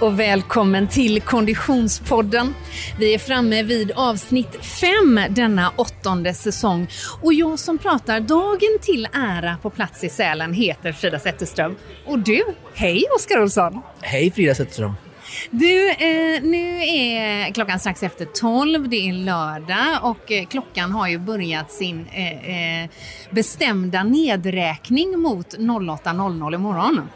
och välkommen till Konditionspodden. Vi är framme vid avsnitt fem denna åttonde säsong och jag som pratar dagen till ära på plats i Sälen heter Frida Zetterström. Och du, hej Oskar Olsson! Hej Frida Zetterström! Du, eh, nu är klockan strax efter tolv, det är lördag och eh, klockan har ju börjat sin eh, eh bestämda nedräkning mot 08.00 imorgon.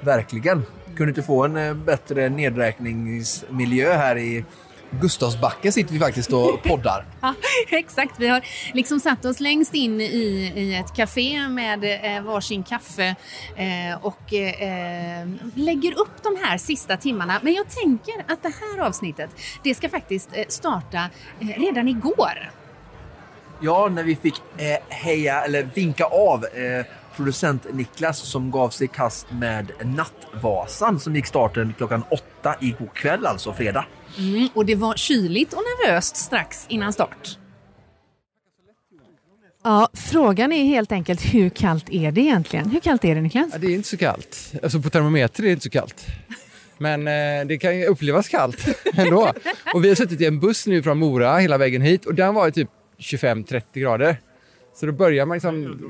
Verkligen. Kunde inte få en eh, bättre nedräkningsmiljö här i Gustavsbacken sitter vi faktiskt och poddar. ja, exakt. Vi har liksom satt oss längst in i, i ett café med eh, varsin kaffe eh, och eh, lägger upp de här sista timmarna. Men jag tänker att det här avsnittet, det ska faktiskt eh, starta eh, redan igår. Ja, när vi fick eh, heja, eller vinka av eh, producent Niklas som gav sig i kast med Nattvasan som gick starten klockan åtta igår kväll, alltså fredag. Mm, och det var kyligt och nervöst strax innan start. Ja, frågan är helt enkelt hur kallt är det egentligen? Hur kallt är det Niklas? Ja, det är inte så kallt. Alltså på termometer är det inte så kallt. Men eh, det kan ju upplevas kallt ändå. Och vi har suttit i en buss nu från Mora hela vägen hit och den var typ 25-30 grader. Så då börjar man liksom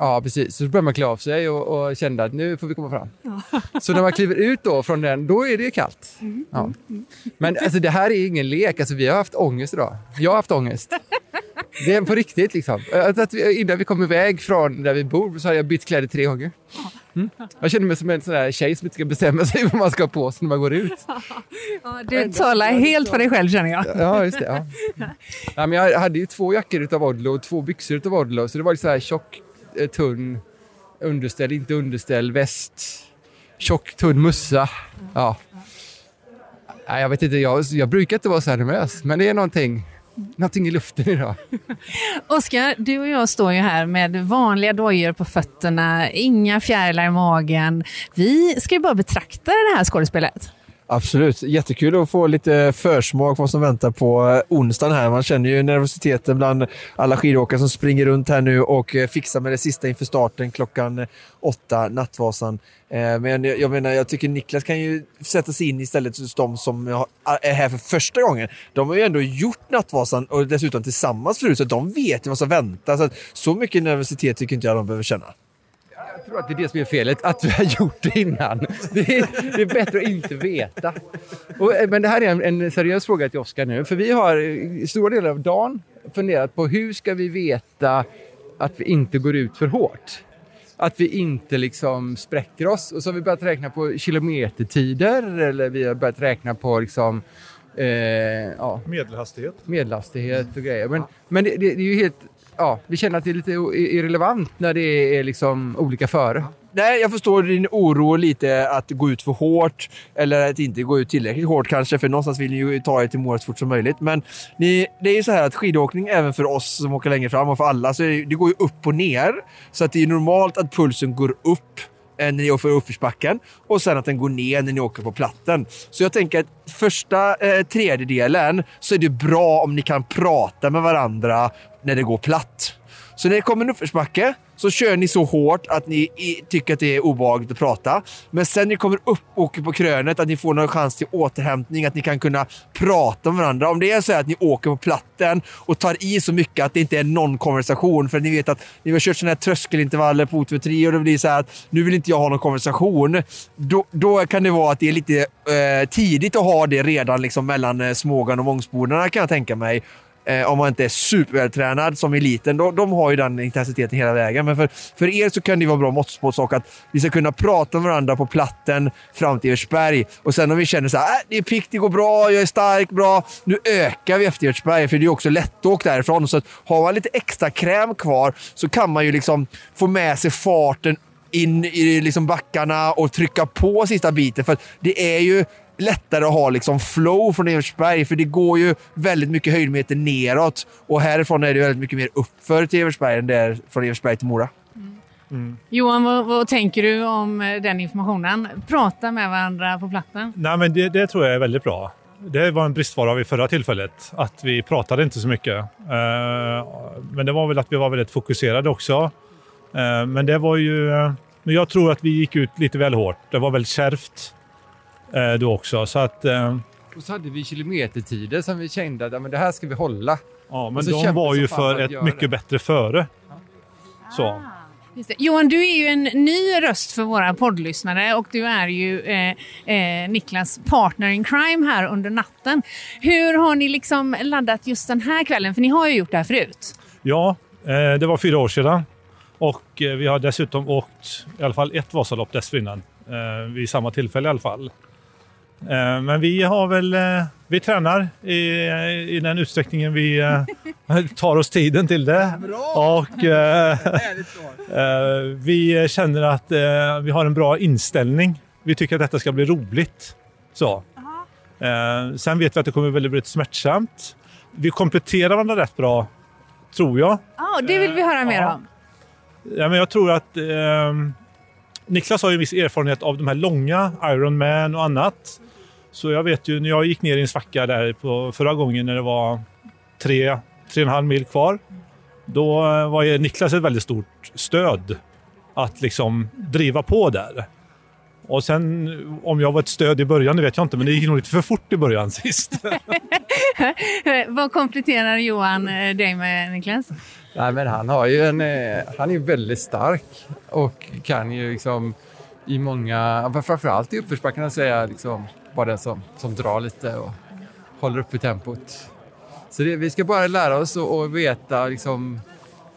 Ja, precis. Så började man klä av sig och, och kände att nu får vi komma fram. Ja. Så när man kliver ut då från den, då är det kallt. Mm. Ja. Men alltså, det här är ingen lek. Alltså, vi har haft ångest idag. Jag har haft ångest. Det är på riktigt. Liksom. Att vi, innan vi kom iväg från där vi bor så har jag bytt kläder tre gånger. Mm. Jag känner mig som en sån där tjej som inte ska bestämma sig vad man ska ha på sig när man går ut. Ja, du talar helt för dig själv känner jag. Ja, just det. Ja. Ja, men jag hade ju två jackor av Odlo och två byxor av Odlo så det var så här tjock Eh, tunn underställ, inte underställ, väst, tjock tunn mussa. Ja. Nej, jag vet inte, jag, jag brukar inte vara så här nervös, men det är någonting någonting i luften idag. Oskar, du och jag står ju här med vanliga dojor på fötterna, inga fjärilar i magen. Vi ska ju bara betrakta det här skådespelet. Absolut. Jättekul att få lite försmak på vad som väntar på eh, onsdagen här. Man känner ju nervositeten bland alla skidåkare som springer runt här nu och eh, fixar med det sista inför starten klockan eh, åtta, Nattvasan. Men jag menar, jag tycker Niklas kan ju sätta sig in istället hos de som är här för första gången. De har ju ändå gjort Nattvasan och dessutom tillsammans förut, så de vet ju vad som väntar. Så, så mycket nervositet tycker inte jag de behöver känna. Jag tror att det är det som är felet, att vi har gjort det innan. Det är, det är bättre att inte veta. Och, eh, men det här är en, en seriös fråga till Oskar nu, för vi har i stora delar av dagen funderat på hur ska vi veta att vi inte går ut för hårt? Att vi inte liksom spräcker oss. Och så har vi börjat räkna på kilometertider eller vi har börjat räkna på liksom, eh, ja, medelhastighet. medelhastighet och grejer. Men, men det, det, det är ju helt ja, vi känner att det är lite irrelevant när det är liksom olika före. Nej, jag förstår din oro lite att gå ut för hårt eller att inte gå ut tillräckligt hårt kanske, för någonstans vill ni ju ta er till målet så fort som möjligt. Men ni, det är ju så här att skidåkning, även för oss som åker längre fram och för alla, så det, det går ju upp och ner. Så att det är normalt att pulsen går upp eh, när ni åker uppförsbacken och sen att den går ner när ni åker på platten. Så jag tänker att första eh, tredjedelen så är det bra om ni kan prata med varandra när det går platt. Så när det kommer en uppförsbacke så kör ni så hårt att ni tycker att det är obehagligt att prata. Men sen när ni kommer upp och åker på krönet, att ni får någon chans till återhämtning, att ni kan kunna prata med varandra. Om det är så att ni åker på platten och tar i så mycket att det inte är någon konversation, för ni vet att ni har kört sådana här tröskelintervaller på OTV3 och det blir så här att nu vill inte jag ha någon konversation. Då, då kan det vara att det är lite eh, tidigt att ha det redan liksom mellan eh, Smågan och Vångsbodarna kan jag tänka mig. Eh, om man inte är supervältränad som eliten, då, de har ju den intensiteten hela vägen. Men för, för er så kan det vara bra måttspåsak att vi ska kunna prata med varandra på platten fram till Örsberg Och sen om vi känner så här, äh, det är piggt, det går bra, jag är stark, bra. Nu ökar vi efter Örsberg. för det är också lättåkt därifrån. Så att har man lite extra kräm kvar så kan man ju liksom få med sig farten in i liksom backarna och trycka på sista biten. För det är ju lättare att ha liksom flow från Evertsberg, för det går ju väldigt mycket höjdmeter neråt. Och härifrån är det väldigt mycket mer uppför till Evertsberg än det är från Evertsberg till Mora. Mm. Mm. Johan, vad, vad, tänker du om eh, den informationen? Prata med varandra på plattan? Nej, men det, det tror jag är väldigt bra. Det var en bristvara vid förra tillfället, att vi pratade inte så mycket. Eh, men det var väl att vi var väldigt fokuserade också. Eh, men det var ju... Men jag tror att vi gick ut lite väl hårt. Det var väldigt kärvt. Eh, då också. Så att, eh, Och så hade vi kilometertider som vi kände att ja, men det här ska vi hålla. ja, men så de var ju för ett mycket det. bättre före. Så. Just det. Johan, du är ju en ny röst för våra poddlyssnare och du är ju eh, eh, Niklas partner in crime här under natten. Hur har ni liksom laddat just den här kvällen? För ni har ju gjort det här förut. Ja, eh, det var fyra år sedan. Och eh, vi har dessutom åkt i alla fall ett Vasalopp dessförinnan. Eh, vid samma tillfälle i alla fall. Eh, men vi har väl... Eh, vi tränar i, i den utsträckningen vi eh, tar oss tiden till det. Och eh, eh, vi känner att vi har en bra inställning. Vi tycker att detta ska bli roligt. Så. Sen vet vi att det kommer bli väldigt smärtsamt. Vi kompletterar varandra rätt bra, tror jag. Ja, det vill vi höra mer om. Ja, men jag tror att Niklas har ju en viss erfarenhet av de här långa Ironman och annat. Så jag vet ju när jag gick ner i en svacka där på förra gången när det var tre, tre och en halv mil kvar. Då var ju Niklas ett väldigt stort stöd att liksom driva på där. Och sen om jag var ett stöd i början, det vet jag inte, men det gick nog lite för fort i början sist. Vad kompletterar Johan eh, dig med, Niklas? Nej, men han, har ju en, eh, han är ju väldigt stark och kan ju liksom i många, men framförallt i uppförsbackarna säga liksom vara den som, som drar lite och håller uppe tempot. Så det, vi ska bara lära oss och, och veta liksom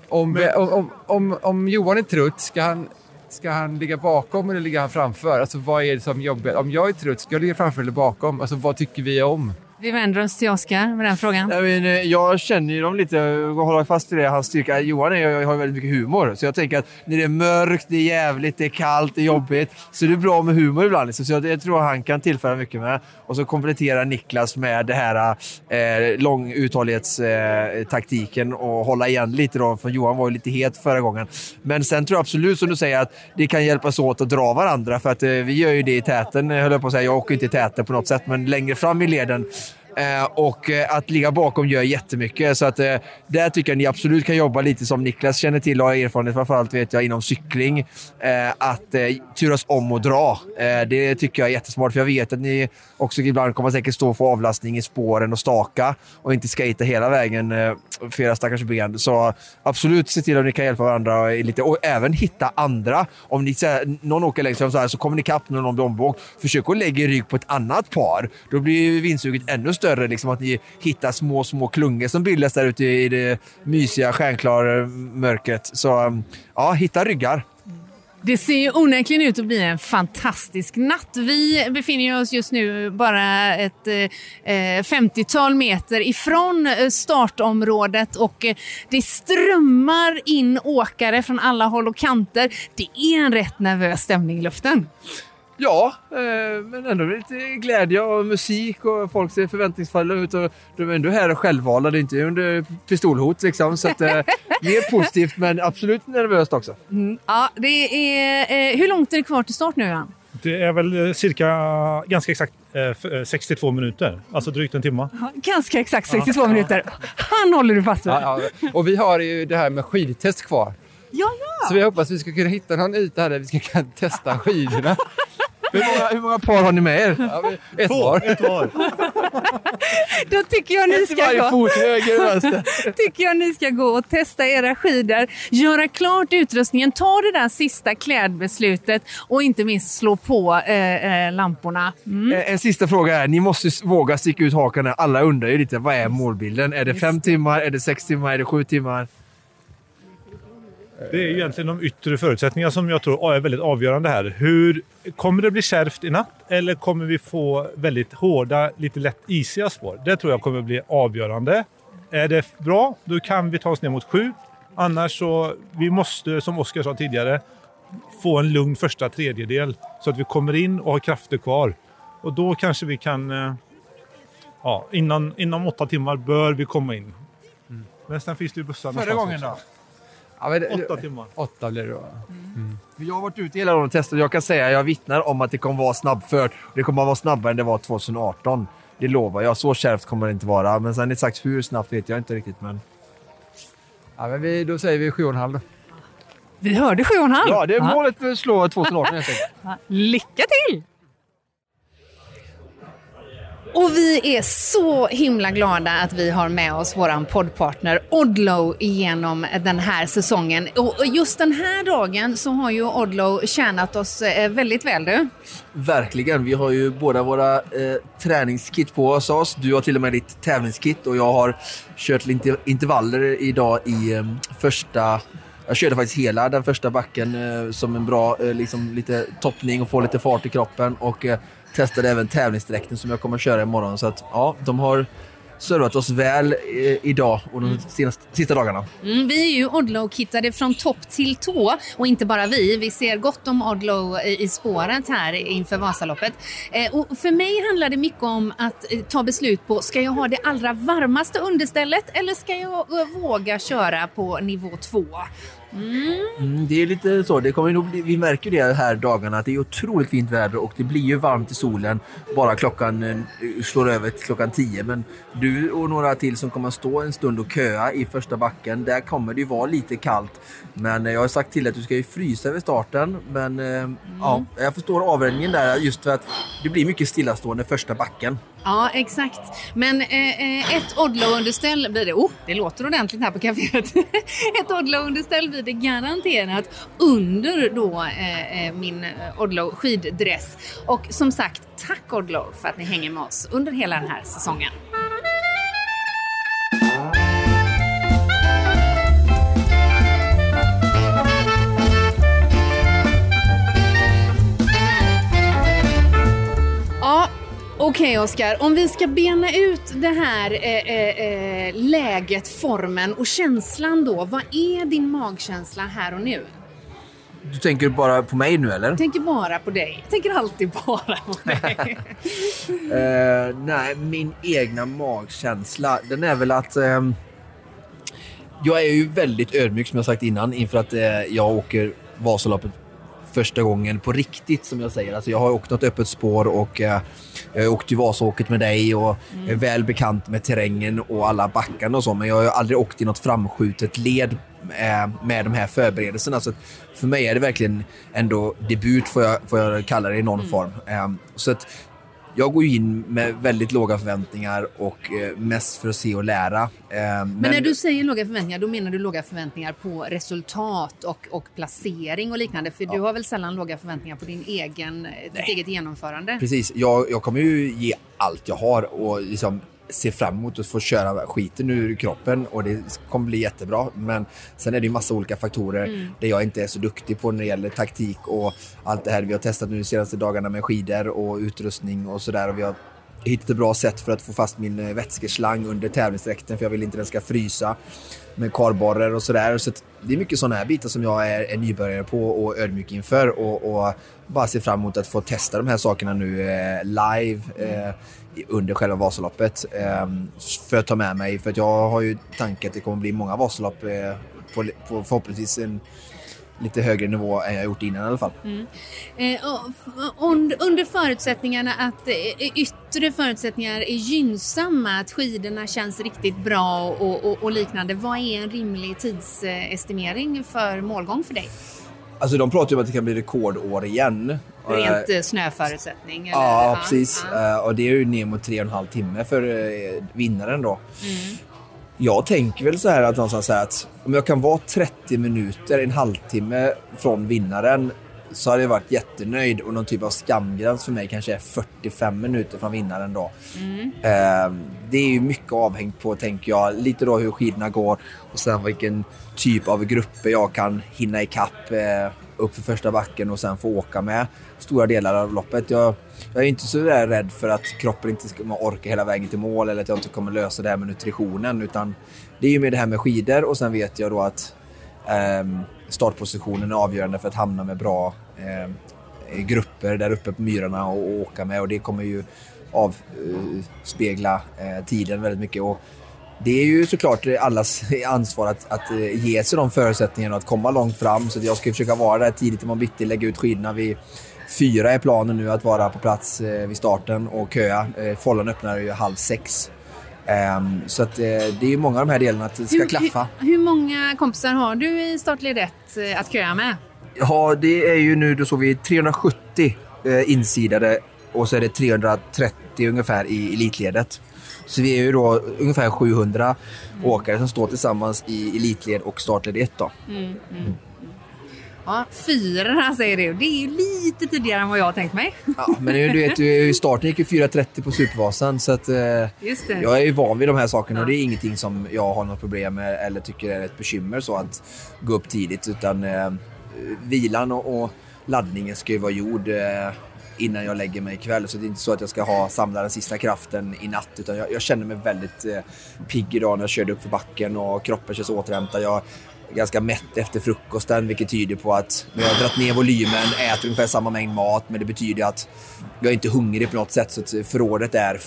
om, vi, om, om, om, om Johan är trött, ska han, ska han ligga bakom eller ligger han framför? Alltså vad är det som jobbar? Om jag är trött, ska jag ligga framför eller bakom? Alltså vad tycker vi om? Vi vänder oss till Oskar med den frågan. Jag, men, eh, jag känner ju dem lite och håller fast vid det. Hans styrka. Johan är, har ju väldigt mycket humor. Så jag tänker att när det är mörkt, det är jävligt, det är kallt, det är jobbigt. Så det är bra med humor ibland. Liksom. Så jag, jag tror han kan tillföra mycket med. Och så kompletterar Niklas med det här eh, lång uthållighetstaktiken eh, och hålla igen lite då. För Johan var ju lite het förra gången. Men sen tror jag absolut som du säger att det kan hjälpas åt att dra varandra. För att eh, vi gör ju det i täten, eh, höll jag på att säga. Jag åker inte i täten på något sätt, men längre fram i leden Eh, och eh, att ligga bakom gör jättemycket. Så att, eh, där tycker jag ni absolut kan jobba lite som Niklas känner till och har erfarenhet framförallt vet jag inom cykling. Eh, att eh, turas om och dra. Eh, det tycker jag är jättesmart för jag vet att ni också ibland kommer säkert stå för avlastning i spåren och staka och inte skata hela vägen eh, för era stackars ben. Så absolut se till att ni kan hjälpa varandra lite och även hitta andra. Om ni, så här, någon åker längst fram så, här, så kommer ni kapp när någon blir ombåkt. Försök att lägga rygg på ett annat par. Då blir vindsuget ännu större. Liksom att ni hittar små, små klungor som bildas där ute i det mysiga, stjärnklara mörkret. Så um, ja, hitta ryggar. Det ser ju onekligen ut att bli en fantastisk natt. Vi befinner oss just nu bara ett eh, 50-tal meter ifrån eh, startområdet och eh, det strömmar in åkare från alla håll och kanter. Det är en rätt nervös stämning i luften. Ja, eh, men ändå lite glädje och musik och folk ser förväntningsfulla ut. Och de är ändå här och självvalda, det är inte under pistolhot liksom. Så att, eh, det är positivt men absolut nervöst också. Ja, det är, eh, hur långt är det kvar till start nu, Johan? Det är väl cirka, ganska exakt eh, f- eh, 62 minuter. Alltså drygt en timme. Ja, Ganska exakt 62 minuter. Han håller du fast vid. Ja, ja. Och vi har ju det här med skidtest kvar. Ja, ja. Så vi hoppas vi ska kunna hitta någon yta här där vi ska kunna testa skidorna. Hur många, hur många par har ni med er? Ja, vi- ett Två, var. ett var. Då tycker jag ni ska gå. fot, höger tycker jag ni ska gå och testa era skidor, göra klart utrustningen, ta det där sista klädbeslutet och inte minst slå på eh, eh, lamporna. Mm. Eh, En sista fråga här. Ni måste våga sticka ut hakan. Alla undrar ju lite, vad är målbilden? Är det fem timmar? Är det sex timmar? Är det sju timmar? Det är egentligen de yttre förutsättningarna som jag tror är väldigt avgörande här. Hur, kommer det bli kärvt i natt eller kommer vi få väldigt hårda, lite lätt isiga spår? Det tror jag kommer bli avgörande. Är det bra, då kan vi ta oss ner mot sju. Annars så, vi måste, som Oskar sa tidigare, få en lugn första tredjedel så att vi kommer in och har krafter kvar. Och då kanske vi kan... eh, Ja, innan, inom åtta timmar bör vi komma in. Men sen finns det ju bussar Förra gången också. då? Ja, men, Åtta timmar. Åtta blir det då. För Jag har varit ute hela dagen och testat. Jag kan säga, jag vittnar om att det kommer vara snabbfört. Det kommer att vara snabbare än det var 2018. Det lovar jag. Så kärvt kommer det inte vara. Men sen exakt hur snabbt vet jag inte riktigt. Men... Ja, men vi, då säger vi sju och en halv då. Vi hörde sju och en halv. Ja, det är målet för att slå 2018 helt enkelt. Lycka till! Och vi är så himla glada att vi har med oss våran poddpartner Odlow genom den här säsongen. Och just den här dagen så har ju Odlow tjänat oss eh, väldigt väl du. Verkligen. Vi har ju båda våra eh, träningskit på oss. Du har till och med ditt tävlingskit och jag har kört lite intervaller idag i eh, första jag körde faktiskt hela den första backen eh, som en bra eh, liksom, lite toppning och få lite fart i kroppen och eh, testade även tävlingsdräkten som jag kommer att köra imorgon. Så att ja, de har servat oss väl eh, idag och de senaste, sista dagarna. Mm, vi är ju Odlo-kittade från topp till tå och inte bara vi. Vi ser gott om Odlo i, i spåret här inför Vasaloppet. Eh, och för mig handlar det mycket om att eh, ta beslut på, ska jag ha det allra varmaste understället eller ska jag eh, våga köra på nivå 2? Mm, det är lite så. Det kommer nog bli, vi märker det här dagarna att det är otroligt fint väder och det blir ju varmt i solen bara klockan eh, slår över till klockan 10. Men du och några till som kommer att stå en stund och köa i första backen, där kommer det ju vara lite kallt. Men eh, jag har sagt till att du ska ju frysa vid starten. Men eh, ja, jag förstår avvägningen där just för att det blir mycket stillastående första backen. Ja, exakt. Men eh, eh ett Odlo-underställ blir det. Oh, det låter ordentligt här på kaféet. ett Odlo-underställ blir det garanterat under då eh, eh, min Odlo skiddress. Och som sagt, tack Odlo för att ni hänger med oss under hela den här säsongen. Okej Oskar, om vi ska bena ut det här eh, eh, eh, läget, formen och känslan då. Vad är din magkänsla här och nu? Du tänker bara på mig nu eller? Jag tänker bara på dig. Jag tänker alltid bara på dig. Eh, nej, min egna magkänsla, den är väl att ehm, jag är ju väldigt ödmjuk som jag sagt innan inför att eh, jag åker Vasaloppet första gången på riktigt som jag säger. Alltså jag har åkt något öppet spår och eh, jag har åkt ju Vasåket med dig och är väl bekant med terrängen och alla backarna och så. Men jag har ju aldrig åkt i något framskjutet led eh, med de här förberedelserna. Så för mig är det verkligen ändå debut får jag, får jag kalla det i någon form. Eh, så att jag går ju in med väldigt låga förväntningar och eh, mest för att se och lära. Eh, men Men när du säger låga förväntningar, då menar du låga förväntningar på resultat och, och placering och liknande? För du har väl sällan låga förväntningar på din egen, ditt eget genomförande? Precis, jag, jag kommer ju ge allt jag har och liksom se fram emot att få köra skiten ur kroppen och det kommer bli jättebra. Men sen är det ju massa olika faktorer Mm. där jag inte är så duktig på när det gäller taktik och allt det här vi har testat nu de senaste dagarna med skidor och utrustning och sådär. Och vi har hittat ett bra sätt för att få fast min eh, vätskeslang under tävlingsdräkten för jag vill inte den ska frysa med kardborrar och sådär. Så det är mycket sådana här bitar som jag är, är nybörjare på och ödmjuk inför och, och bara ser fram emot att få testa de här sakerna nu eh, live eh, i- under själva Vasaloppet eh, för att ta med mig. För att jag har ju tanken att det kommer bli många Vasalopp eh, på, på förhoppningsvis en lite högre nivå än jag gjort innan i alla fall. Eh, f- und- under förutsättningarna att eh, yttre förutsättningar är gynnsamma, att skidorna känns riktigt bra och, och, och liknande. Vad är en rimlig tidsestimering för målgång för dig? Alltså de pratar ju om att det kan bli rekordår igen. Rent Eh, snöförutsättning? Eller? Ja, precis. ja. Eh, och det är ju ner mot tre och en halv timme för eh, vinnaren då. Mm. Jag tänker väl så här att någonstans här att om jag kan vara 30 minuter, en halvtimme från vinnaren så hade jag varit jättenöjd och någon typ av skamgräns för mig kanske är 45 minuter från vinnaren då. Eh, det är ju mycket avhängt på, tänker jag, lite då hur skidorna går och sen vilken typ av grupper jag kan hinna ikapp eh, upp för första backen och sen få åka med stora delar av loppet. Jag, jag är inte så där rädd för att kroppen inte ska orka hela vägen till mål eller att jag inte kommer lösa det här med nutritionen utan det är ju med det här med skidor och sen vet jag då att eh, startpositionen är avgörande för att hamna med bra eh, grupper där uppe på myrarna och, och åka med och det kommer ju avspegla eh, eh, tiden väldigt mycket. Och det är ju såklart allas ansvar att, att eh, ge sig de förutsättningarna och att komma långt fram. Så jag ska försöka vara där tidigt imorgon bitti, lägga ut skidorna vid fyra är planen nu att vara på plats eh, vid starten och köa. Eh, Follan öppnar ju halv sex. Ehm, så att eh, det är många av de här delarna att det ska klaffa. Hur, hur många kompisar har du i startled 1 eh, att köa med? Ja, det är ju nu, då såg vi 370 eh, insidade och så är det 330 ungefär i elitledet. Så vi är ju då ungefär 700 åkare som står tillsammans i elitled och startled 1 då. Ja, fyra säger du. Det är ju lite tidigare än vad jag har tänkt mig. Ja, men du vet, starten gick ju 4.30 på Supervasan så att eh, Just det. jag är ju van vid de här sakerna och det är ingenting som jag har något problem med eller tycker är ett bekymmer så att gå upp tidigt utan eh, vilan och, och laddningen ska ju vara gjord eh, innan jag lägger mig ikväll så det är inte så att jag ska ha samla den sista kraften i natt utan jag, jag känner mig väldigt eh, pigg idag när jag körde upp för backen och kroppen känns återhämtad. Jag ganska mätt efter frukosten vilket tyder på att när jag har dragit ner volymen, äter ungefär samma mängd mat men det betyder att jag är inte hungrig på något sätt så att förrådet är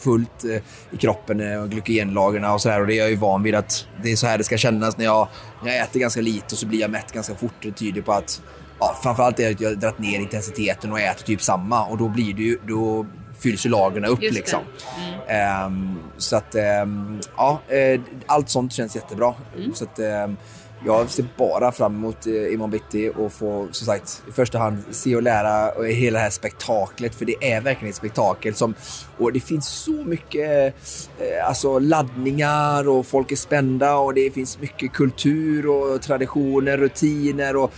fullt eh, i kroppen eh, och glykogenlagren och sådär och det är jag ju van vid att det är så här det ska kännas när jag, när jag äter ganska lite och så blir jag mätt ganska fort. Det tyder på att ja, framförallt är det att jag har dragit ner intensiteten och äter typ samma och då blir det ju, då fylls ju lagren upp liksom. Ehm, så att ehm, ja, eh, allt sånt känns jättebra. Så att ehm, jag ser bara fram emot eh, imorgon bitti och få som sagt i första hand se och lära och hela det här spektaklet för det är verkligen ett spektakel som och det finns så mycket eh, alltså laddningar och folk är spända och det finns mycket kultur och traditioner, rutiner och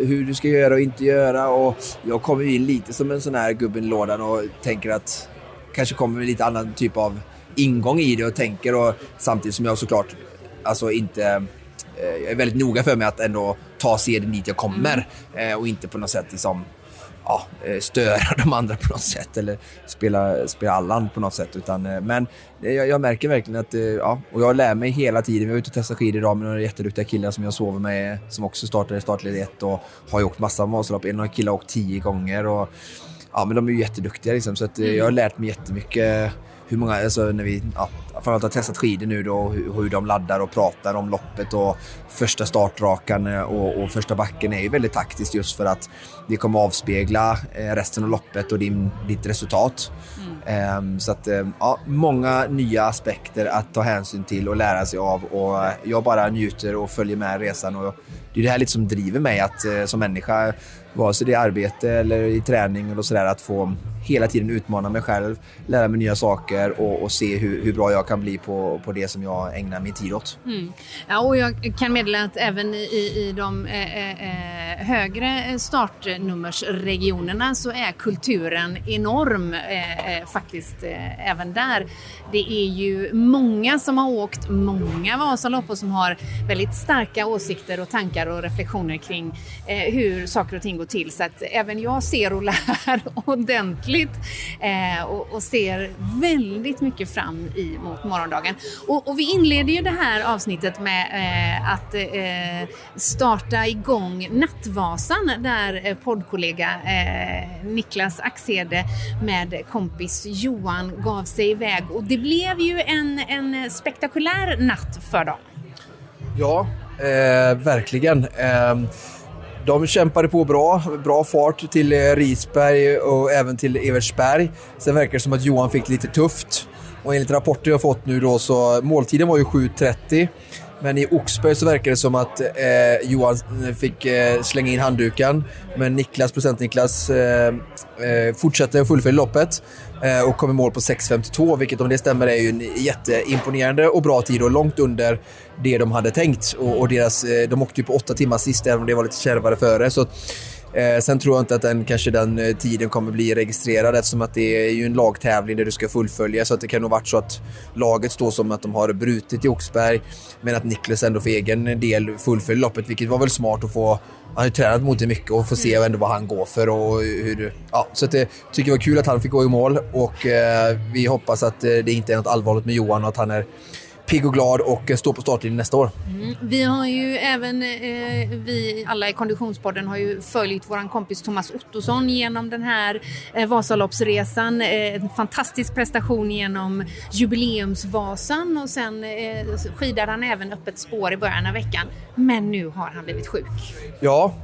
hur du ska göra och inte göra. Och jag kommer in lite som en sån här gubben lådan och tänker att kanske kommer med lite annan typ av ingång i det och tänker. Och samtidigt som jag såklart alltså inte eh, jag är väldigt noga för mig att ändå ta seden dit jag kommer. Eh, och inte på något sätt liksom ja, eh, störa de andra på något sätt eller spela, spela Allan på något sätt. Utan, eh, men eh, jag, jag märker verkligen att, ja, och jag lär mig hela tiden. Vi var ute och testade skidor idag med några jätteduktiga killar som jag sover med, som också startade startled 1 och har ju åkt massa Vasalopp. En av killarna har åkt tio gånger och ja, men de är ju jätteduktiga liksom, så att, jag har lärt mig jättemycket hur många, alltså när vi ja, framförallt har testat skidor nu då, hur, hur de laddar och pratar om loppet och första startrakan eh, och, och första backen är ju väldigt taktiskt just för att det kommer avspegla eh, resten av loppet och din, ditt resultat. Ehm, så att eh, ja, många nya aspekter att ta hänsyn till och lära sig av och jag bara njuter och följer med resan och det är det här lite som driver mig att som människa vare sig det är arbete eller i träning eller sådär att få hela tiden utmana mig själv, lära mig nya saker och, och se hur, hur bra jag kan bli på, på det som jag ägnar min tid åt. Mm. Ja, och jag kan meddela att även i, i de eh, eh, eh, högre startnummersregionerna så är kulturen enorm eh, eh, faktiskt eh, även där. Det är ju många som har åkt många Vasalopp och som har väldigt starka åsikter och tankar och reflektioner kring eh, hur saker och ting går till. Så att även jag ser och lär ordentligt eh, och, och ser väldigt mycket fram emot morgondagen. Och, och vi inleder ju det här avsnittet med eh, att eh, starta igång Nattvasan där eh, poddkollega eh, Niklas Axede med kompis Johan gav sig iväg och det blev ju en, en spektakulär natt för dem. Ja, eh, verkligen. Ehm, de kämpade på bra, bra fart till eh, Risberg och även till Evertsberg. Sen verkar det som att Johan fick lite tufft. Och enligt rapporter jag fått nu då så måltiden var ju 7.30. Men i Oxberg så verkar det som att eh, Johan eh, fick eh, slänga in handduken. Men Niklas, procent-Niklas, eh, eh, fortsätter fullfölja loppet Eh, och kom i mål på 6.52, vilket om det stämmer är ju en jätteimponerande och bra tid och långt under det de hade tänkt. Och, och deras, eh, de åkte ju på åtta timmar sist, även om det var lite kärvare före. Så, eh, sen tror jag inte att den, kanske den eh, tiden kommer bli registrerad eftersom att det är ju en lagtävling där du ska fullfölja. Så att det kan nog varit så att laget står som att de har brutit i Oxberg, men att Niklas ändå för egen del fullföljer loppet, vilket var väl smart att få han har ju tränat mot det mycket och får se ändå vad han går för. Och hur, ja, så att det tycker jag var kul att han fick gå i mål och eh, vi hoppas att eh, det inte är något allvarligt med Johan och att han är pigg och glad och står på startlinjen nästa år. Vi har ju även, eh, vi alla i Konditionspodden har ju följt våran kompis Thomas Ottosson genom den här eh, Vasaloppsresan. Eh, en fantastisk prestation genom Jubileumsvasan och sen eh, skidade han även upp ett spår i början av veckan. Men nu har han blivit sjuk. Ja,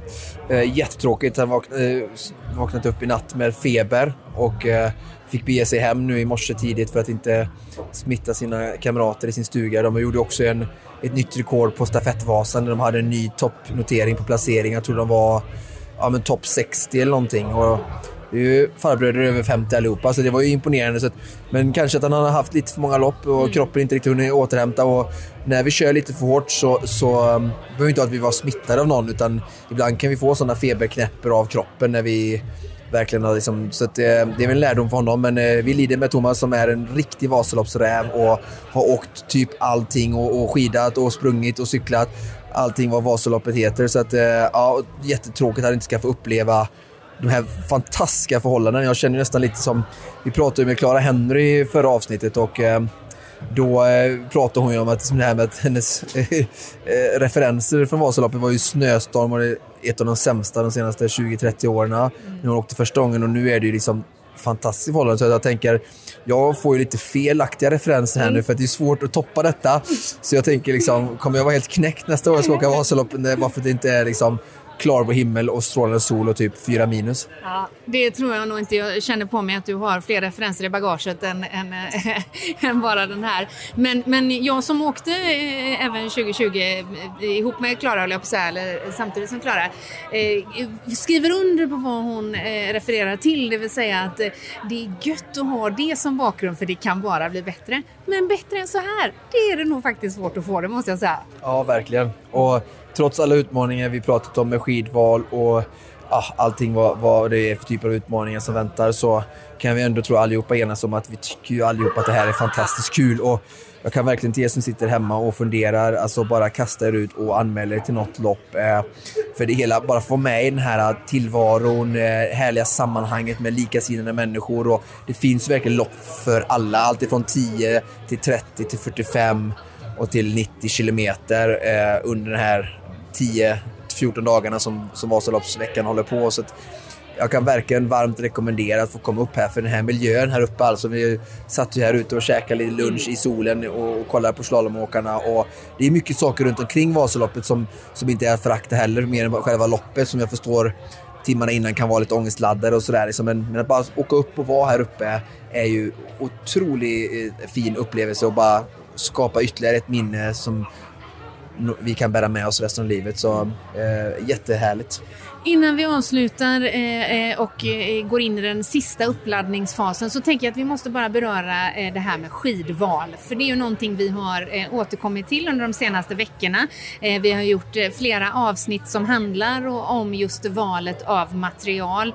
eh, jättetråkigt. Han vakn, eh, vaknat upp i natt med feber och eh, fick bege sig hem nu i morse tidigt för att inte smitta sina kamrater i sin stuga. De gjorde också en, ett nytt rekord på stafettvasan där de hade en ny toppnotering på placering. Jag tror de var ja, men topp 60 eller någonting. Och det är ju farbröder över 50 allihopa, så det var ju imponerande. Så att, men kanske att han har haft lite för många lopp och kroppen inte riktigt hunnit återhämta. Och när vi kör lite för hårt så, så um, behöver inte att vi var smittade av någon, utan ibland kan vi få sådana feberknäppar av kroppen när vi verkligen liksom, så att, eh, det är väl en lärdom för honom. Men eh, vi lider med Thomas som är en riktig Vasaloppsräv och har åkt typ allting och, och skidat och sprungit och cyklat. Allting vad Vasaloppet heter. Så att, eh, ja, jättetråkigt att han inte ska få uppleva de här fantastiska förhållandena. Jag känner nästan lite som, vi pratade ju med Clara Henry i förra avsnittet och eh, då eh, pratade hon ju om att det här med att hennes eh, referenser från Vasaloppet var ju snöstorm och det ett av de sämsta de senaste 20-30 åren. När hon åkte första gången och nu är det ju liksom fantastiskt förhållande. Så jag tänker, jag får ju lite felaktiga referenser här nu för att det är svårt att toppa detta. Så jag tänker liksom, kommer jag vara helt knäckt nästa år jag ska åka Vasaloppet bara för att det inte är liksom klarblå himmel och strålande sol och typ fyra minus. Ja, det tror jag nog inte. Jag känner på mig att du har fler referenser i bagaget än, än, än bara den här. Men, men jag som åkte eh, även 2020 eh, ihop med Klara, höll jag på säga, eller samtidigt som Klara, eh, skriver under på vad hon refererar till. Det vill säga att det är gött att ha det som bakgrund för det kan bara bli bättre. Men bättre än så här, det är det nog faktiskt svårt att få, det måste jag säga. Ja, verkligen. Och trots alla utmaningar vi pratat om med skidval och ah, allting vad, vad det är för typer av utmaningar som väntar så kan vi ändå tro allihopa enas om att vi tycker ju allihopa att det här är fantastiskt kul. Och jag kan verkligen till er som sitter hemma och funderar, alltså bara kasta er ut och anmäla er till något lopp. Eh, för det hela, bara få med i den här tillvaron, eh, härliga sammanhanget med likasinnade människor. Och det finns verkligen lopp för alla, alltifrån 10 till 30 till 45 och till 90 kilometer eh, under den här 10-14 dagarna som, som Vasaloppsveckan håller på. Så att jag kan verkligen varmt rekommendera att få komma upp här för den här miljön här uppe. Alltså vi satt ju här ute och käkade lite lunch i solen och, och kollade på slalomåkarna. Och det är mycket saker runt omkring Vasaloppet som, som inte är att förakta heller, mer än själva loppet som jag förstår timmarna innan kan vara lite ångestladdade och sådär. Liksom. Men, men, att bara åka upp och vara här uppe är ju otroligt eh, fin upplevelse och bara skapa ytterligare ett minne som vi kan bära med oss resten av livet. Så eh, jättehärligt. Innan vi avslutar eh, eh, och eh, går in i den sista uppladdningsfasen så tänker jag att vi måste bara beröra det här med skidval. För det är ju någonting vi har återkommit till under de senaste veckorna. Vi har gjort flera avsnitt som handlar om just valet av material.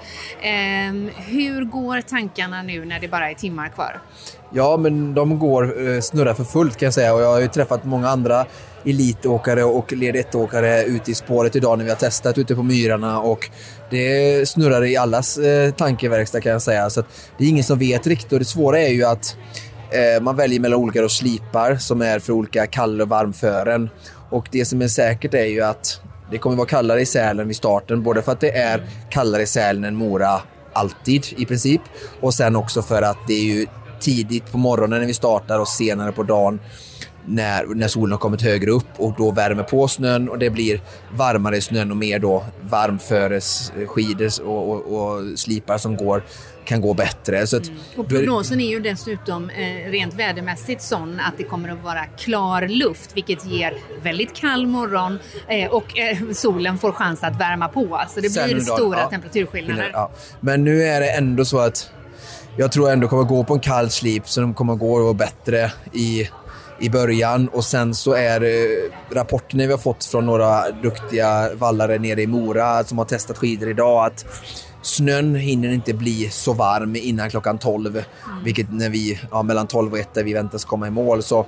Hur går tankarna nu när det bara är timmar kvar? Ja, men de går snurrar för fullt kan jag säga och jag har ju träffat många andra elitåkare och led 1-åkare ute i spåret idag när vi har testat ute på myrarna och det snurrar i allas eh, tankeverkstad kan jag säga. Så det är ingen som vet riktigt och det svåra är ju att eh, man väljer mellan olika då slipar som är för olika kall och varmfören. Och det som är säkert är ju att det kommer vara kallare i Sälen vid starten, både för att det är kallare i Sälen än Mora alltid i princip och sen också för att det är ju tidigt på morgonen när vi startar och senare på dagen när, när solen har kommit högre upp och då värmer på snön och det blir varmare i snön och mer då varmföresskidor och, och, och slipar som går kan gå bättre. Så att, mm. Och prognosen är ju dessutom eh, rent vädermässigt sån att det kommer att vara klar luft vilket ger väldigt kall morgon eh, och eh, solen får chans att värma på. Så det blir stora ja, temperaturskillnader. Ja. Men nu är det ändå så att jag tror ändå kommer gå på en kall slip så de kommer gå och bättre i i början och sen så är eh, rapporterna vi har fått från några duktiga vallare nere i Mora som har testat skidor idag att snön hinner inte bli så varm innan klockan 12. Mm. Vilket när vi, ja, mellan 12 och 1 där vi väntas komma i mål. Så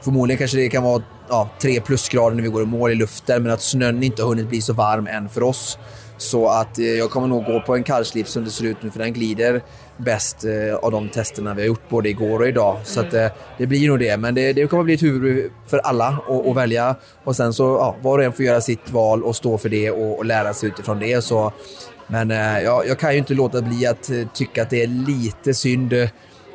förmodligen kanske det kan vara ja, 3 plusgrader när vi går i mål i luften men att snön inte har hunnit bli så varm än för oss. Så att eh, jag kommer nog gå på en kallslip som det ser ut nu för den glider bäst eh, av de testerna vi har gjort både igår och idag. Mm. Så att, eh, det blir nog det. Men det, det kommer bli ett huvud för alla att, mm. välja. Och sen så ja, var och en får göra sitt val och stå för det och, och lära sig utifrån det. Så, men ja, jag kan ju inte låta bli att tycka att det är lite synd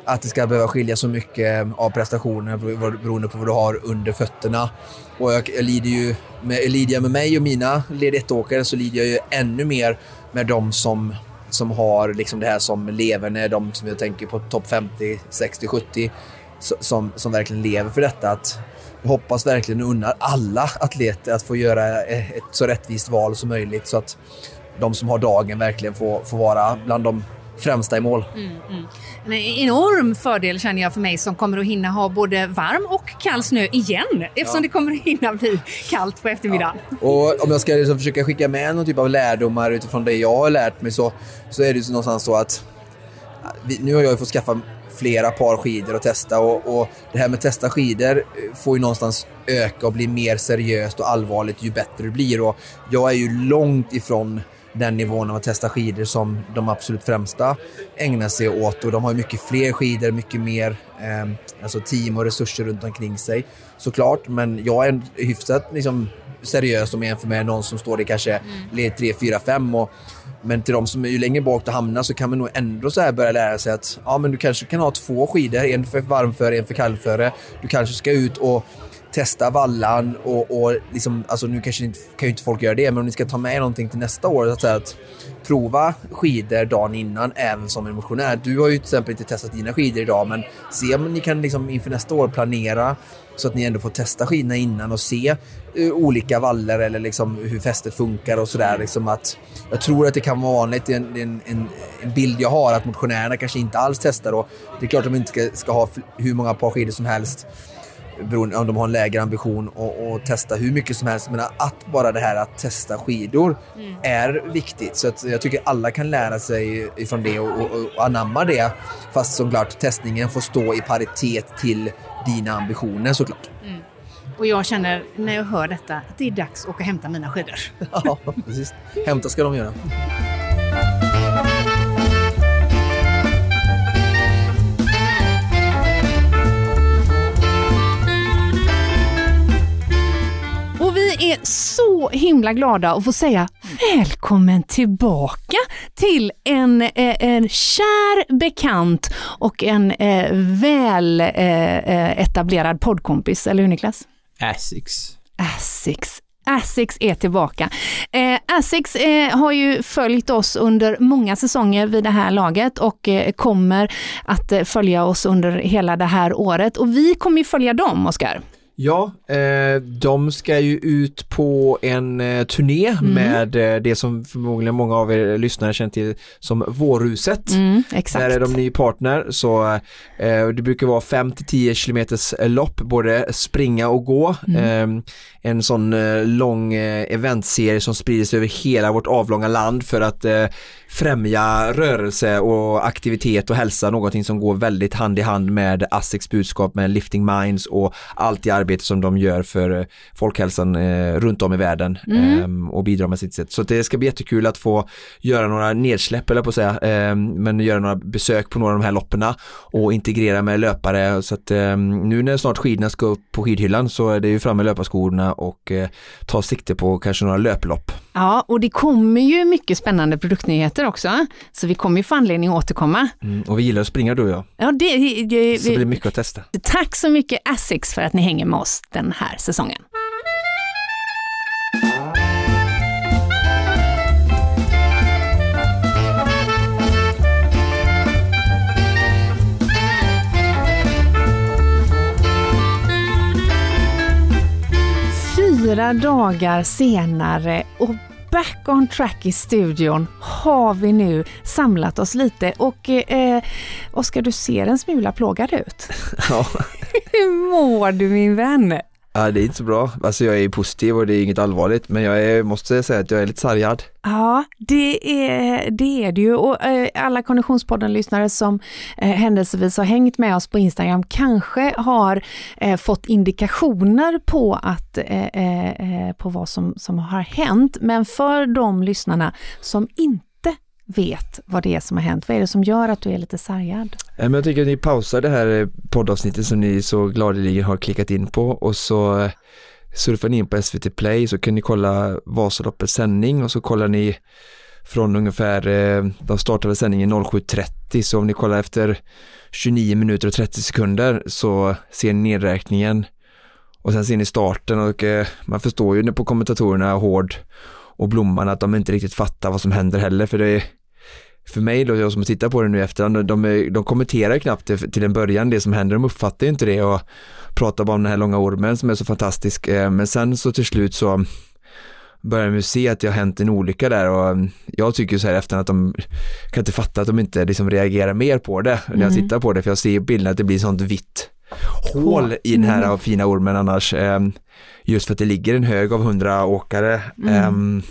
att det ska behöva skilja så mycket av prestationer beroende på vad du har under fötterna. Och jag, jag lider ju med, lider jag med mig och mina led 1-åkare så lider jag ju ännu mer med de som som har liksom det här som lever, de som jag tänker på topp 50, 60, 70 som, som verkligen lever för detta. Att jag hoppas verkligen unnar alla atleter att få göra ett så rättvist val som möjligt så att de som har dagen verkligen får, får vara bland de främsta i mål. En enorm fördel känner jag för mig som kommer att hinna ha både varm och kall snö igen eftersom det kommer att hinna bli kallt på eftermiddagen. Och om jag ska liksom försöka skicka med någon typ av lärdomar utifrån det jag har lärt mig så, så är det ju någonstans så att vi, nu har jag fått skaffa flera par skidor och testa och, och det här med testa skidor får ju någonstans öka och bli mer seriöst och allvarligt ju bättre det blir och jag är ju långt ifrån den nivån av att testa skidor som de absolut främsta ägnar sig åt. Och de har ju mycket fler skidor, mycket mer eh, alltså team och resurser runt omkring sig såklart. Men jag är hyfsat liksom, seriös om jag jämför med någon som står i kanske led 3, 4, 5 och men till de som är ju längre bak du hamnar så kan man nog ändå så här börja lära sig att ja, men du kanske kan ha två skidor, en för varmföre, en för kallföre. Du kanske ska ut och testa vallan och, och liksom, alltså nu kanske inte, kan ju inte folk göra det, men om ni ska ta med någonting till nästa år, så att, säga, att prova skidor dagen innan även som en motionär. Du har ju till exempel inte testat dina skidor idag, men se om ni kan liksom inför nästa år planera så att ni ändå får testa skidorna innan och se uh, olika vallar eller liksom hur fästet funkar och sådär. Liksom att, jag tror att det kan vara vanligt, det är en, en, en, bild jag har, att motionärerna kanske inte alls testar. Och det är klart att de inte ska, ska ha hur många par skidor som helst beroende om de har en lägre ambition och, och testa hur mycket som helst. Men att bara det här att testa skidor är viktigt. Så att jag tycker alla kan lära sig ifrån det och, och, och anamma det. Fast såklart testningen får stå i paritet till dina ambitioner såklart. Och jag känner när jag hör detta att det är dags att åka och hämta mina skidor. Ja, precis. Hämta ska de göra. Är så himla glada att få säga välkommen tillbaka till en, eh, en kär bekant och en eh, väl eh, etablerad poddkompis, eller hur Niklas? Asics. Asics. Asics är tillbaka. Eh, Asics eh, har ju följt oss under många säsonger vid det här laget och eh, kommer att följa oss under hela det här året. Och vi kommer ju följa dem, Oskar. Ja, eh, de ska ju ut på en eh, turné med eh, det som förmodligen många av er lyssnare känner till som Vårhuset. Mm, exakt. Där är de ny partner så eh, det brukar vara 5-10 kilometers lopp, både springa och gå. Mm. En sån eh, lång eh, eventserie som sprider sig över hela vårt avlånga land för att eh, främja rörelse och aktivitet och hälsa, någonting som går väldigt hand i hand med ASSIQs budskap med Lifting Minds och allt det arbete som de gör för folkhälsan runt om i världen Mm. eh, och bidrar med sitt sätt. Så det ska bli jättekul att få göra några nedsläpp eller på att säga, eh, men göra några besök på några av de här lopperna och integrera med löpare så att eh, nu när snart skidorna ska upp på skidhyllan så är det ju fram med löparskorna och eh, ta sikte på kanske några löplopp. Ja, och det kommer ju mycket spännande produktnyheter också, så vi kommer ju få anledning att återkomma. Mm, och vi gillar att springa du och jag, Ja, det, det, så det blir mycket att testa. Tack så mycket Asics för att ni hänger med oss den här säsongen. Fyra dagar senare och back on track i studion har vi nu samlat oss lite och eh, Oskar du ser en smula plågad ut. Ja. Hur mår du min vän? Ja, det är inte så bra. Alltså jag är positiv och det är inget allvarligt, men jag är, måste säga att jag är lite sargad. Ja, det är det, är det ju. Och eh, alla Konditionspodden-lyssnare som eh, händelsevis har hängt med oss på Instagram kanske har eh, fått indikationer på, att, eh, eh, eh på vad som, som har hänt. Men för de lyssnarna som inte vet vad det är som har hänt, vad är det som gör att du är lite sargad? Eh, jag tycker att ni pausar det här eh, poddavsnittet som ni så gladeligen har klickat in på. Och så eh, surfar ni in på SVT Play så kan ni kolla Vasaloppets sändning. Och så kollar ni från ungefär, de startade sändningen 07.30 så om ni kollar efter 29 minuter och 30 sekunder så ser ni nedräkningen. Och sen ser ni starten och man förstår ju på kommentatorerna Hård och Blomman att de inte riktigt fattar vad som händer heller. För det är för mig då, jag som tittar på det nu i efterhand, de, de, de kommenterar knappt det till en början det som händer, de uppfattar ju inte det och pratar bara om den här långa ormen som är så fantastisk, eh, men sen så till slut så börjar med att se att det har hänt en olycka där och mm, jag tycker så här efter att de kan inte fatta att de inte liksom reagerar mer på det när jag tittar på det för jag ser bilden att det blir sånt vitt hål i den här fina ormen annars. ehm, Just för att det ligger en hög av hundra åkare. ehm,